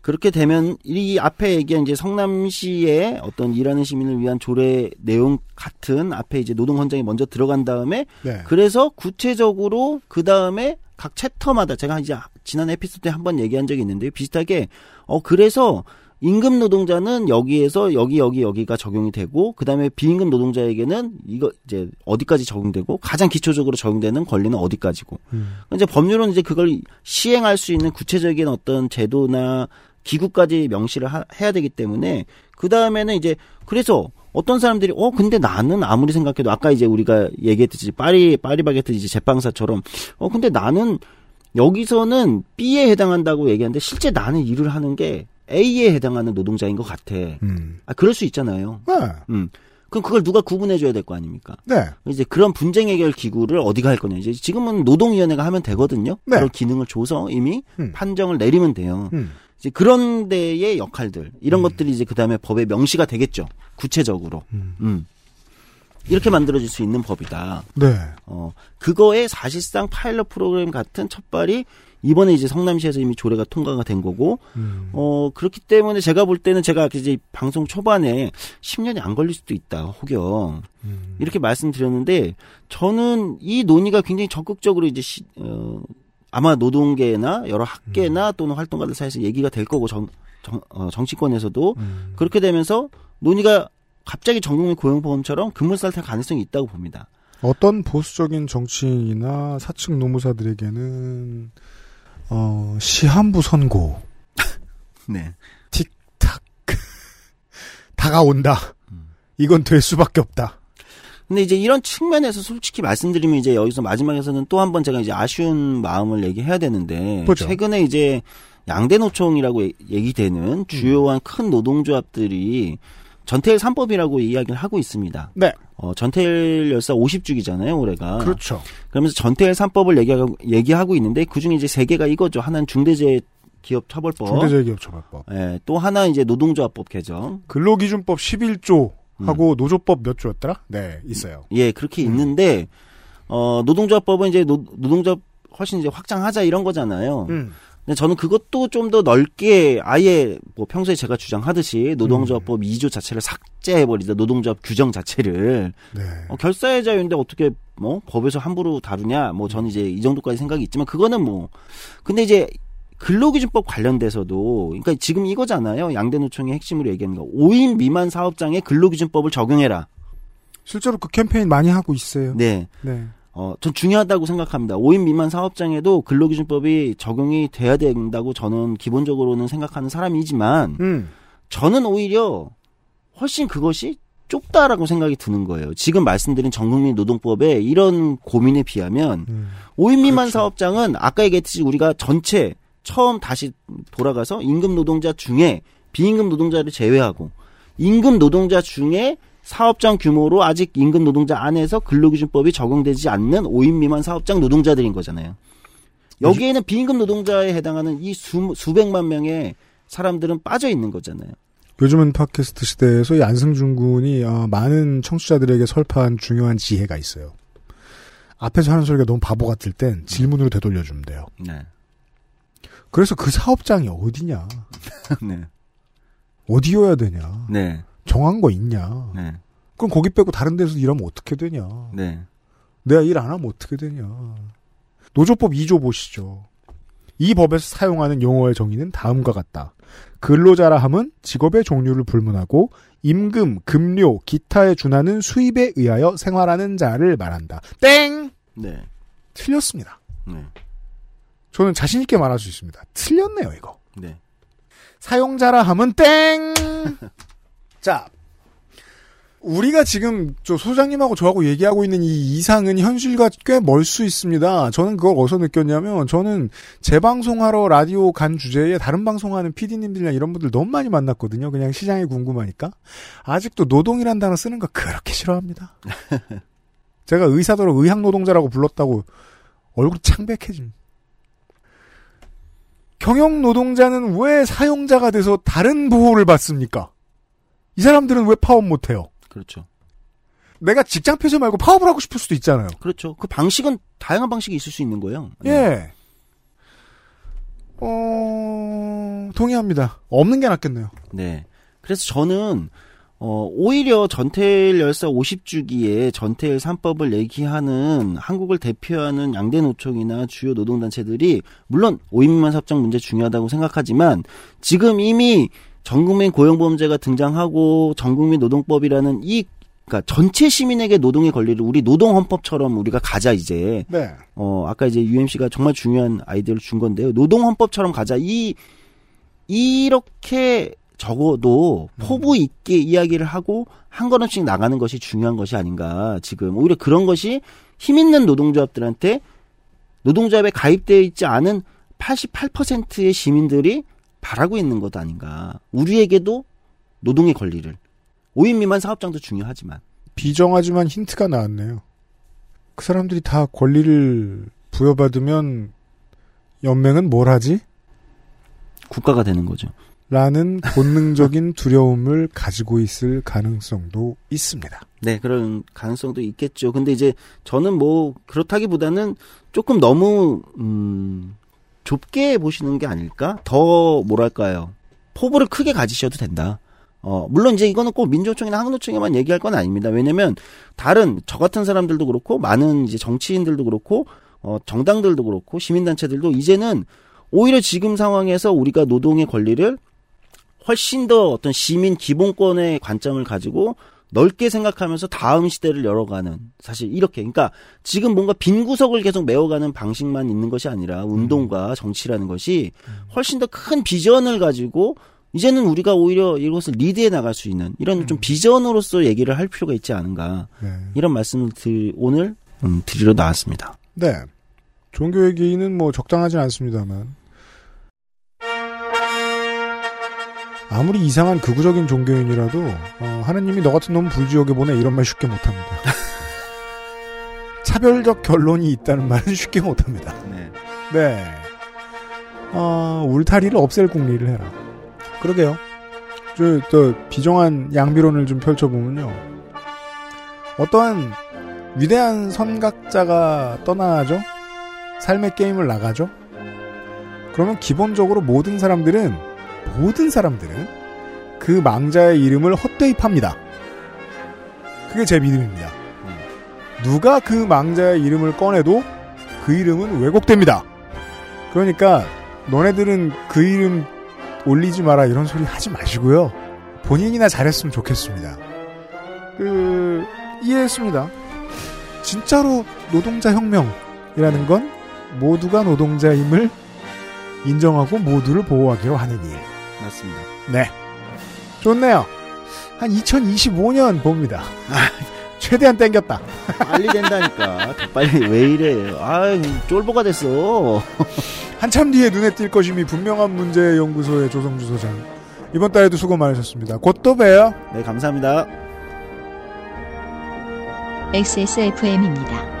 그렇게 되면 이 앞에 얘기한 이제 성남시의 어떤 일하는 시민을 위한 조례 내용 같은 앞에 이제 노동 헌장이 먼저 들어간 다음에 네. 그래서 구체적으로 그 다음에 각 챕터마다 제가 이제 지난 에피소드 때 한 번 얘기한 적이 있는데 비슷하게 어 그래서 임금 노동자는 여기에서 여기 여기 여기가 적용이 되고 그다음에 비임금 노동자에게는 이거 이제 어디까지 적용되고 가장 기초적으로 적용되는 권리는 어디까지고 음. 이제 법률은 이제 그걸 시행할 수 있는 구체적인 어떤 제도나 기구까지 명시를 하- 해야 되기 때문에 그 다음에는 이제 그래서 어떤 사람들이 어 근데 나는 아무리 생각해도 아까 이제 우리가 얘기했듯이 파리 파리바게트 이제 제빵사처럼 어 근데 나는 여기서는 B에 해당한다고 얘기하는데 실제 나는 일을 하는 게 A에 해당하는 노동자인 것 같아. 음. 아 그럴 수 있잖아요. 네. 음. 그럼 그걸 누가 구분해 줘야 될 거 아닙니까? 네. 이제 그런 분쟁 해결 기구를 어디가 할 거냐. 이제 지금은 노동위원회가 하면 되거든요. 네. 그런 기능을 줘서 이미 음. 판정을 내리면 돼요. 음. 이제 그런 데의 역할들 이런 것들이 이제 그 다음에 법에 명시가 되겠죠. 구체적으로. 음. 음. 이렇게 만들어질 수 있는 법이다. 네. 어 그거에 사실상 파일럿 프로그램 같은 첫발이 이번에 이제 성남시에서 이미 조례가 통과가 된 거고 음. 어 그렇기 때문에 제가 볼 때는 제가 이제 방송 초반에 10년이 안 걸릴 수도 있다 혹여 음. 이렇게 말씀드렸는데 저는 이 논의가 굉장히 적극적으로 이제 시, 어, 아마 노동계나 여러 학계나 또는 활동가들 사이에서 얘기가 될 거고 정, 정 어, 정치권에서도 음. 그렇게 되면서 논의가 갑자기 전국민 고용보험처럼 급물살 탈 가능성이 있다고 봅니다. 어떤 보수적인 정치인이나 사측 노무사들에게는 어, 시한부 선고 [laughs] 네. 틱탁 [laughs] 다가온다. 이건 될 수밖에 없다. 근데 이제 이런 측면에서 솔직히 말씀드리면 이제 여기서 마지막에서는 또 한 번 제가 이제 아쉬운 마음을 얘기해야 되는데 보죠. 최근에 이제 양대 노총이라고 얘- 얘기되는 주요한 큰 노동조합들이 전태일 3법이라고 이야기를 하고 있습니다. 네. 어, 전태일 열사 50주기잖아요, 올해가. 그렇죠. 그러면서 전태일 3법을 얘기하고, 얘기하고 있는데 그중에 이제 세 개가 이거죠. 하나는 중대재해 기업 처벌법. 중대재해기업처벌법. 예, 또 하나 이제 노동조합법 개정. 근로기준법 11조 하고 노조법 몇 조였더라? 네, 있어요. 예, 그렇게 있는데 어 노동조합법은 이제 노, 노동조합 훨씬 이제 확장하자 이런 거잖아요. 음. 근데 저는 그것도 좀 더 넓게 아예 뭐 평소에 제가 주장하듯이 노동조합법 2조 자체를 삭제해버리자 노동조합 규정 자체를 네. 어, 결사의 자유인데 어떻게 뭐 법에서 함부로 다루냐 뭐 저는 이제 이 정도까지 생각이 있지만 그거는 뭐 근데 이제 근로기준법 관련돼서도 그러니까 지금 이거잖아요 양대노총의 핵심으로 얘기하는 거 5인 미만 사업장에 근로기준법을 적용해라 실제로 그 캠페인 많이 하고 있어요. 네 네. 어, 전 중요하다고 생각합니다. 5인 미만 사업장에도 근로기준법이 적용이 돼야 된다고 저는 기본적으로는 생각하는 사람이지만, 음. 저는 오히려 훨씬 그것이 좁다라고 생각이 드는 거예요. 지금 말씀드린 전국민 노동법의 이런 고민에 비하면, 음. 5인 미만 그렇죠. 사업장은 아까 얘기했듯이 우리가 전체 처음 다시 돌아가서 임금 노동자 중에 비임금 노동자를 제외하고 임금 노동자 중에 사업장 규모로 아직 임금 노동자 안에서 근로기준법이 적용되지 않는 5인 미만 사업장 노동자들인 거잖아요. 여기에는 비임금 노동자에 해당하는 이 수, 수백만 명의 사람들은 빠져 있는 거잖아요. 요즘은 팟캐스트 시대에서 이 안승준 군이 어, 많은 청취자들에게 설파한 중요한 지혜가 있어요. 앞에서 하는 소리가 너무 바보 같을 땐 질문으로 되돌려주면 돼요. 네. 그래서 그 사업장이 어디냐? [laughs] 네. 어디여야 되냐? 네. 정한 거 있냐? 네. 그럼 거기 빼고 다른 데서 일하면 어떻게 되냐? 네. 내가 일 안 하면 어떻게 되냐? 노조법 2조 보시죠. 이 법에서 사용하는 용어의 정의는 다음과 같다. 근로자라 함은 직업의 종류를 불문하고 임금, 급료, 기타에 준하는 수입에 의하여 생활하는 자를 말한다. 땡! 네. 틀렸습니다. 네. 저는 자신있게 말할 수 있습니다. 틀렸네요, 이거. 네. 사용자라 함은 땡! [laughs] 자, 우리가 지금 저 소장님하고 저하고 얘기하고 있는 이 이상은 현실과 꽤 멀 수 있습니다. 저는 그걸 어디서 느꼈냐면 저는 재방송하러 라디오 간 주제에 다른 방송하는 PD님들이나 이런 분들 너무 많이 만났거든요. 그냥 시장이 궁금하니까. 아직도 노동이란 단어 쓰는 거 그렇게 싫어합니다. [laughs] 제가 의사도로 의학노동자라고 불렀다고 얼굴이 창백해짐. 경영 노동자는 왜 사용자가 돼서 다른 보호를 받습니까? 이 사람들은 왜 파업 못해요? 그렇죠. 내가 직장 폐쇄 말고 파업을 하고 싶을 수도 있잖아요. 그렇죠. 그 방식은 다양한 방식이 있을 수 있는 거예요. 네. 예. 어, 동의합니다. 없는 게 낫겠네요. 네. 그래서 저는 어 오히려 전태일 열사 50주기에 전태일 3법을 얘기하는 한국을 대표하는 양대 노총이나 주요 노동단체들이 물론 5인 미만 사업장 문제 중요하다고 생각하지만 지금 이미 전국민 고용보험제가 등장하고 전국민 노동법이라는 이 그러니까 전체 시민에게 노동의 권리를 우리 노동 헌법처럼 우리가 가자 이제 네. 어 아까 이제 UMC가 정말 중요한 아이디어를 준 건데요. 노동 헌법처럼 가자. 이 이렇게 적어도 포부 있게 이야기를 하고 한 걸음씩 나가는 것이 중요한 것이 아닌가. 지금 오히려 그런 것이 힘 있는 노동조합들한테 노동조합에 가입되어 있지 않은 88%의 시민들이 바라고 있는 것 아닌가. 우리에게도 노동의 권리를 5인 미만 사업장도 중요하지만 비정하지만 힌트가 나왔네요. 그 사람들이 다 권리를 부여받으면 연맹은 뭘 하지? 국가가 되는 거죠. 라는 본능적인 [laughs] 두려움을 가지고 있을 가능성도 있습니다. 네, 그런 가능성도 있겠죠. 근데 이제 저는 뭐 그렇다기보다는 조금 너무 음 좁게 보시는 게 아닐까? 더 뭐랄까요? 포부를 크게 가지셔도 된다. 어, 물론 이제 이거는 꼭 민주노총이나 한국노총에만 얘기할 건 아닙니다. 왜냐면 다른 저 같은 사람들도 그렇고 많은 이제 정치인들도 그렇고 어, 정당들도 그렇고 시민단체들도 이제는 오히려 지금 상황에서 우리가 노동의 권리를 훨씬 더 어떤 시민 기본권의 관점을 가지고 넓게 생각하면서 다음 시대를 열어가는 사실 이렇게 그러니까 지금 뭔가 빈 구석을 계속 메워가는 방식만 있는 것이 아니라 운동과 정치라는 것이 훨씬 더 큰 비전을 가지고 이제는 우리가 오히려 이것을 리드해 나갈 수 있는 이런 좀 비전으로서 얘기를 할 필요가 있지 않은가 네. 이런 말씀을 드, 오늘 음, 드리러 나왔습니다. 네. 종교 얘기는 뭐 적당하진 않습니다만. 아무리 이상한 극우적인 종교인이라도 어, 하느님이 너 같은 놈 불지옥에 보내 이런 말 쉽게 못합니다. [laughs] 차별적 결론이 있다는 말은 쉽게 못합니다. 네. 네. 어, 울타리를 없앨 궁리를 해라. 그러게요. 저, 또 비정한 양비론을 좀 펼쳐보면요. 어떠한 위대한 선각자가 떠나죠? 삶의 게임을 나가죠? 그러면 기본적으로 모든 사람들은, 모든 사람들은 그 망자의 이름을 헛되이 팝니다. 그게 제 믿음입니다. 누가 그 망자의 이름을 꺼내도 그 이름은 왜곡됩니다. 그러니까 너네들은 그 이름 올리지 마라 이런 소리 하지 마시고요. 본인이나 잘했으면 좋겠습니다. 그 이해했습니다. 진짜로 노동자 혁명이라는 건 모두가 노동자임을 인정하고 모두를 보호하기로 하는 일. 맞습니다. 네. 좋네요. 한 2025년 봅니다. 최대한 땡겼다. 빨리 된다니까. 더 빨리 왜 이래? 아, 쫄보가 됐어. 한참 뒤에 눈에 띌 것임이 분명한 문제 연구소의 조성주 소장. 이번 달에도 수고 많으셨습니다. 곧 또 봬요. 네, 감사합니다. XSFM입니다.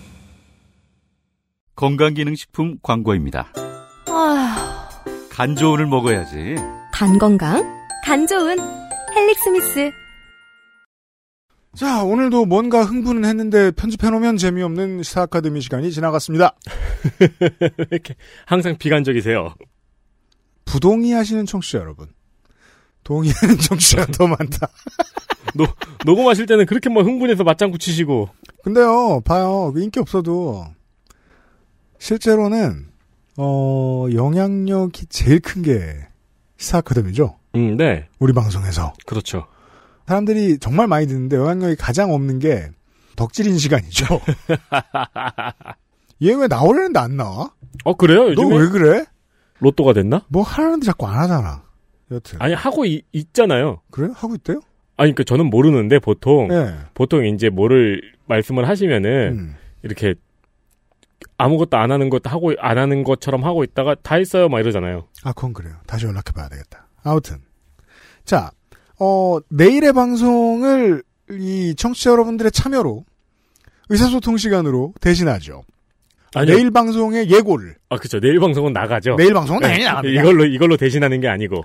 건강기능식품 광고입니다. 아, 간 좋은을 먹어야지. 간 건강, 간 좋은 헬릭스미스. 자, 오늘도 뭔가 흥분은 했는데 편집해놓으면 재미없는 시사 아카데미 시간이 지나갔습니다. [laughs] 이렇게 항상 비관적이세요. 부동의 하시는 청취자 여러분. 동의하는 [laughs] 청취자가 더 많다. [laughs] 노, 녹음하실 때는 그렇게 막 흥분해서 맞장구 치시고. 근데요, 봐요. 그 인기 없어도 실제로는 어 영향력이 제일 큰 게 시사 아카데미죠. 음, 네. 우리 방송에서 그렇죠. 사람들이 정말 많이 듣는데 영향력이 가장 없는 게 덕질인 시간이죠. [laughs] 얘 왜 나오려는데 안 나와? 어, 그래요? 너 왜 그래? 로또가 됐나? 뭐 하라는데 자꾸 안 하잖아. 여튼 아니, 하고 이- 있잖아요. 그래요? 하고 있대요? 아니, 그 저는 모르는데 보통, 네. 보통 이제 뭐를 말씀을 하시면은, 음. 이렇게 아무것도 안 하는 것도 하고, 안 하는 것처럼 하고 있다가 다 했어요. 막 이러잖아요. 아, 그건 그래요. 다시 연락해 봐야 되겠다. 아무튼. 자, 어, 내일의 방송을 이 청취자 여러분들의 참여로 의사소통 시간으로 대신하죠. 아니요. 내일 방송의 예고를. 아, 그쵸. 내일 방송은 나가죠. 내일 방송은 네, 당연히 나갑니다. 이걸로, 이걸로 대신하는 게 아니고.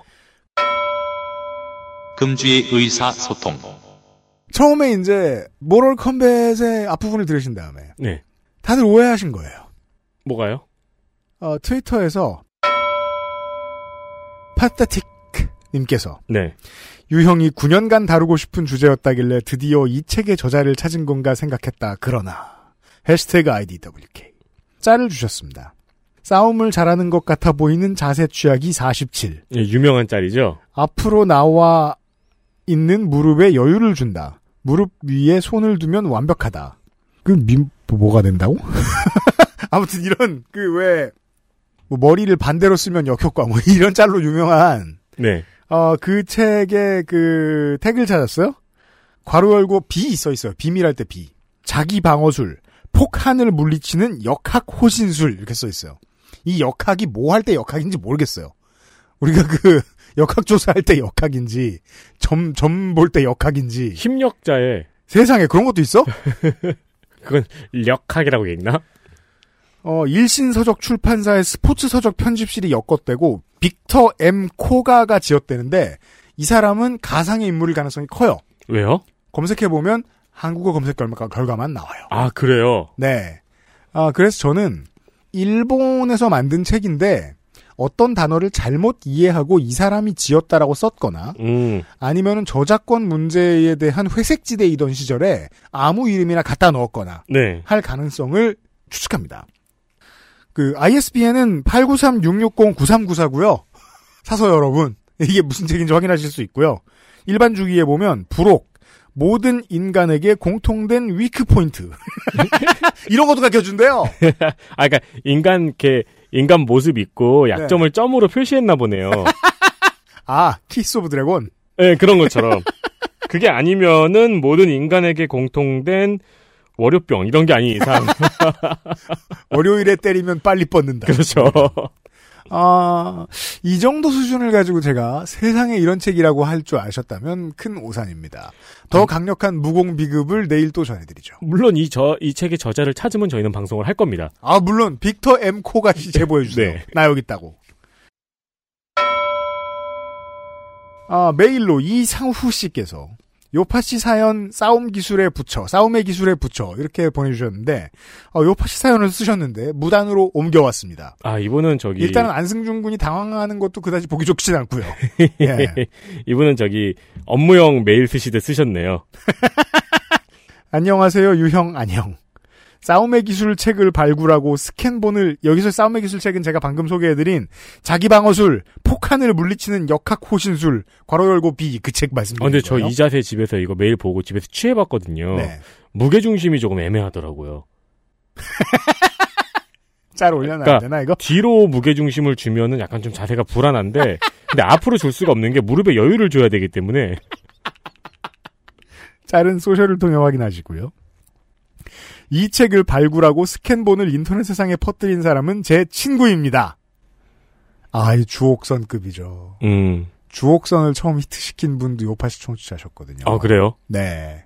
금주의 의사소통. 처음에 이제 모럴 컴뱃의 앞부분을 들으신 다음에 네. 다들 오해하신 거예요. 뭐가요? 어, 트위터에서 파타틱 님께서 네. 유형이 9년간 다루고 싶은 주제였다길래 드디어 이 책의 저자를 찾은 건가 생각했다. 그러나 해시태그 IDWK 짤을 주셨습니다. 싸움을 잘하는 것 같아 보이는 자세 취약이 47. 예, 유명한 짤이죠. 앞으로 나와 있는 무릎에 여유를 준다. 무릎 위에 손을 두면 완벽하다. 그 민, 뭐, 뭐가 된다고? [laughs] 아무튼 이런 그왜 머리를 반대로 쓰면 역효과 뭐 [laughs] 이런 짤로 유명한 네. 어, 그 책의 그 택을 찾았어요? 괄호 열고 비 써 있어요. 비밀할 때 비. 자기 방어술, 폭한을 물리치는 역학 호신술 이렇게 써 있어요. 이 역학이 뭐 할 때 역학인지 모르겠어요. 우리가 그 [laughs] 역학 조사할 때 역학인지 점 점 볼 때 역학인지 힘력자에 세상에 그런 것도 있어? [laughs] 그건 력학이라고 읽나? 어, 일신서적 출판사의 스포츠 서적 편집실이 엮었되고 빅터 M 코가가 지었되는데 이 사람은 가상의 인물일 가능성이 커요. 왜요? 검색해 보면 한국어 검색 결과, 결과 만 나와요. 아, 그래요? 네. 아, 그래서 저는 일본에서 만든 책인데 어떤 단어를 잘못 이해하고 이 사람이 지었다라고 썼거나 음. 아니면은 저작권 문제에 대한 회색지대이던 시절에 아무 이름이나 갖다 넣었거나 네. 할 가능성을 추측합니다. 그 ISBN은 893-660-9394고요. 사서 여러분 [laughs] 이게 무슨 책인지 확인하실 수 있고요. 일반 주기에 보면 부록, 모든 인간에게 공통된 weak point. [laughs] 이런 것도 가르쳐준대요. [laughs] 아, 그러니까 인간 이렇게 인간 모습 있고 약점을 점으로 표시했나 보네요. 아, Kiss of Dragon. 네, 그런 것처럼. 그게 아니면은 모든 인간에게 공통된 월요병 이런 게 아닌 이상. [laughs] 월요일에 때리면 빨리 뻗는다. 그렇죠. 아, 이 정도 수준을 가지고 제가 세상에 이런 책이라고 할 줄 아셨다면 큰 오산입니다. 더 강력한 무공 비급을 내일 또 전해드리죠. 물론 이 저 이 책의 저자를 찾으면 저희는 방송을 할 겁니다. 아, 물론 빅터 M 코가 제보해 주세요. 네. 나 여기 있다고. 아, 메일로 이상후 씨께서 요파시 사연 싸움 기술에 붙여, 싸움의 기술에 붙여 이렇게 보내주셨는데 어, 요파시 사연을 쓰셨는데 무단으로 옮겨왔습니다. 아 이분은 저기 일단은 안승준 군이 당황하는 것도 그다지 보기 좋진 않고요. [laughs] 예. 이분은 저기 업무용 메일 쓰시듯 쓰셨네요. [laughs] 안녕하세요 유형 안녕. 싸움의 기술 책을 발굴하고 스캔본을 여기서 싸움의 기술 책은 제가 방금 소개해드린 자기 방어술 폭탄을 물리치는 역학 호신술 괄호 열고 B 그책 아, 말씀드린 근데 저. 이 자세 집에서 이거 메일 보고 집에서 취해봤거든요. 네. 무게 중심이 조금 애매하더라고요. [laughs] 짤 올려놔야 그러니까 되나 이거? 뒤로 무게 중심을 주면은 약간 좀 자세가 불안한데, 근데 앞으로 줄 수가 없는 게 무릎에 여유를 줘야 되기 때문에 [laughs] 짤은 소셜을 통해 확인하시고요. 이 책을 발굴하고 스캔본을 인터넷 세상에 퍼뜨린 사람은 제 친구입니다. 아, 이 주옥선급이죠. 음. 주옥선을 처음 히트시킨 분도 요파시 청취자셨거든요. 아 그래요? 네.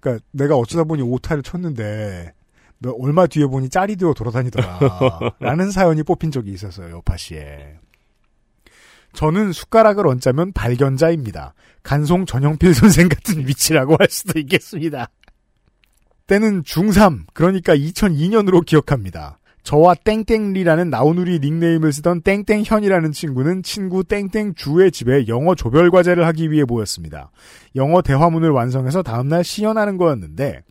그러니까 내가 어쩌다 보니 오타를 쳤는데 몇- 얼마 뒤에 보니 짤이 되어 돌아다니더라. [laughs] 라는 사연이 뽑힌 적이 있었어요. 요파시에. 저는 숟가락을 얹자면 발견자입니다. 간송 전영필 선생 같은 위치라고 할 수도 있겠습니다. 때는 중3, 그러니까 2002년으로 기억합니다. 저와 땡땡리라는 나우누리 닉네임을 쓰던 땡땡현이라는 친구는 친구 땡땡주의 집에 영어 조별 과제를 하기 위해 모였습니다. 영어 대화문을 완성해서 다음날 시연하는 거였는데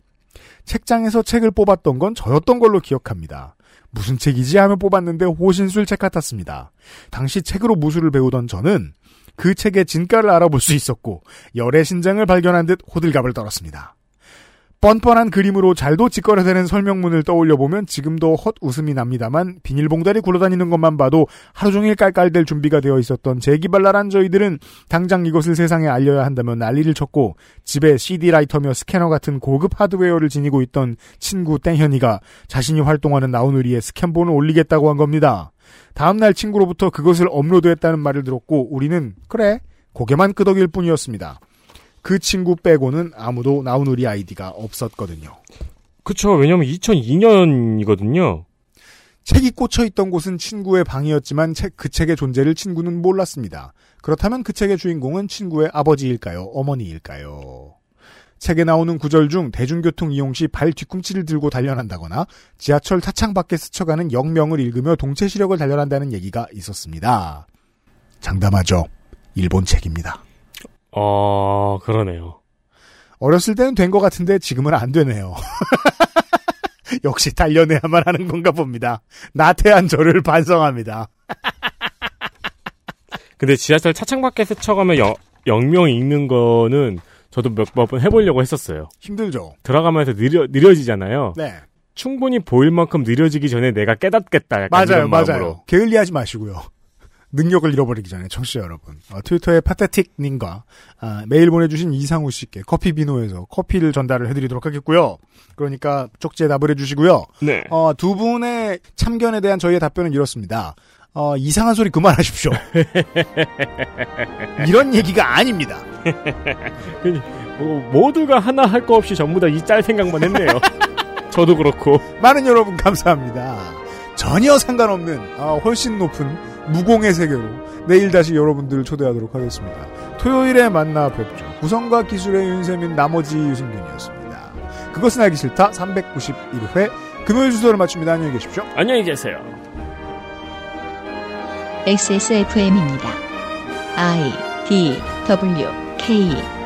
책장에서 책을 뽑았던 건 저였던 걸로 기억합니다. 무슨 책이지 하며 뽑았는데 호신술 책 같았습니다. 당시 책으로 무술을 배우던 저는 그 책의 진가를 알아볼 수 있었고 열의 신장을 발견한 듯 호들갑을 떨었습니다. 뻔뻔한 그림으로 잘도 직거래되는 설명문을 떠올려 보면 지금도 헛 웃음이 납니다만 비닐봉다리 굴러다니는 것만 봐도 하루 종일 깔깔댈 준비가 되어 있었던 재기발랄한 저희들은 당장 이것을 세상에 알려야 한다면 난리를 쳤고 집에 CD 라이터며 스캐너 같은 고급 하드웨어를 지니고 있던 친구 땡현이가 자신이 활동하는 나우누리에 스캔본을 올리겠다고 한 겁니다. 다음날 친구로부터 그것을 업로드했다는 말을 들었고 우리는 그래 고개만 끄덕일 뿐이었습니다. 그 친구 빼고는 아무도 나우누리 아이디가 없었거든요. 그쵸. 왜냐면 2002년이거든요. 책이 꽂혀 있던 곳은 친구의 방이었지만 책, 그 책의 존재를 친구는 몰랐습니다. 그렇다면 그 책의 주인공은 친구의 아버지일까요? 어머니일까요? 책에 나오는 구절 중 대중교통 이용 시 발 뒤꿈치를 들고 단련한다거나 지하철 차창 밖에 스쳐가는 영명을 읽으며 동체 시력을 단련한다는 얘기가 있었습니다. 장담하죠. 일본 책입니다. 어, 그러네요. 어렸을 때는 된 것 같은데 지금은 안 되네요. [laughs] 역시 단련해야만 하는 건가 봅니다. 나태한 저를 반성합니다. [laughs] 근데 지하철 차창 밖에 스쳐가면 영, 영명 읽는 거는 저도 몇 번 해보려고 했었어요. 힘들죠. 들어가면서 느려, 느려지잖아요. 네. 충분히 보일 만큼 느려지기 전에 내가 깨닫겠다. 맞아요. 맞아요. 게을리하지 마시고요. 능력을 잃어버리기 전에 청취자 여러분 어, 트위터의 파테틱님과 아, 메일 보내주신 이상우 씨께 커피 비노에서 커피를 전달을 해드리도록 하겠고요. 그러니까 쪽지에 답을 해주시고요. 네. 어, 두 분의 참견에 대한 저희의 답변은 이렇습니다. 어, 이상한 소리 그만하십시오. [laughs] 이런 얘기가 아닙니다. 어, 모두가 하나 할 거 없이 전부 다 이 짤 생각만 했네요. [laughs] 저도 그렇고. 많은 여러분 감사합니다. 전혀 상관없는 아, 훨씬 높은 무공의 세계로 내일 다시 여러분들을 초대하도록 하겠습니다. 토요일에 만나 뵙죠. 구성과 기술의 윤세민 나머지 유승균이었습니다. 그것은 알기 싫다 391회 금요일 주소를 마칩니다. 안녕히 계십시오. 안녕히 계세요. XSFM입니다. I D W K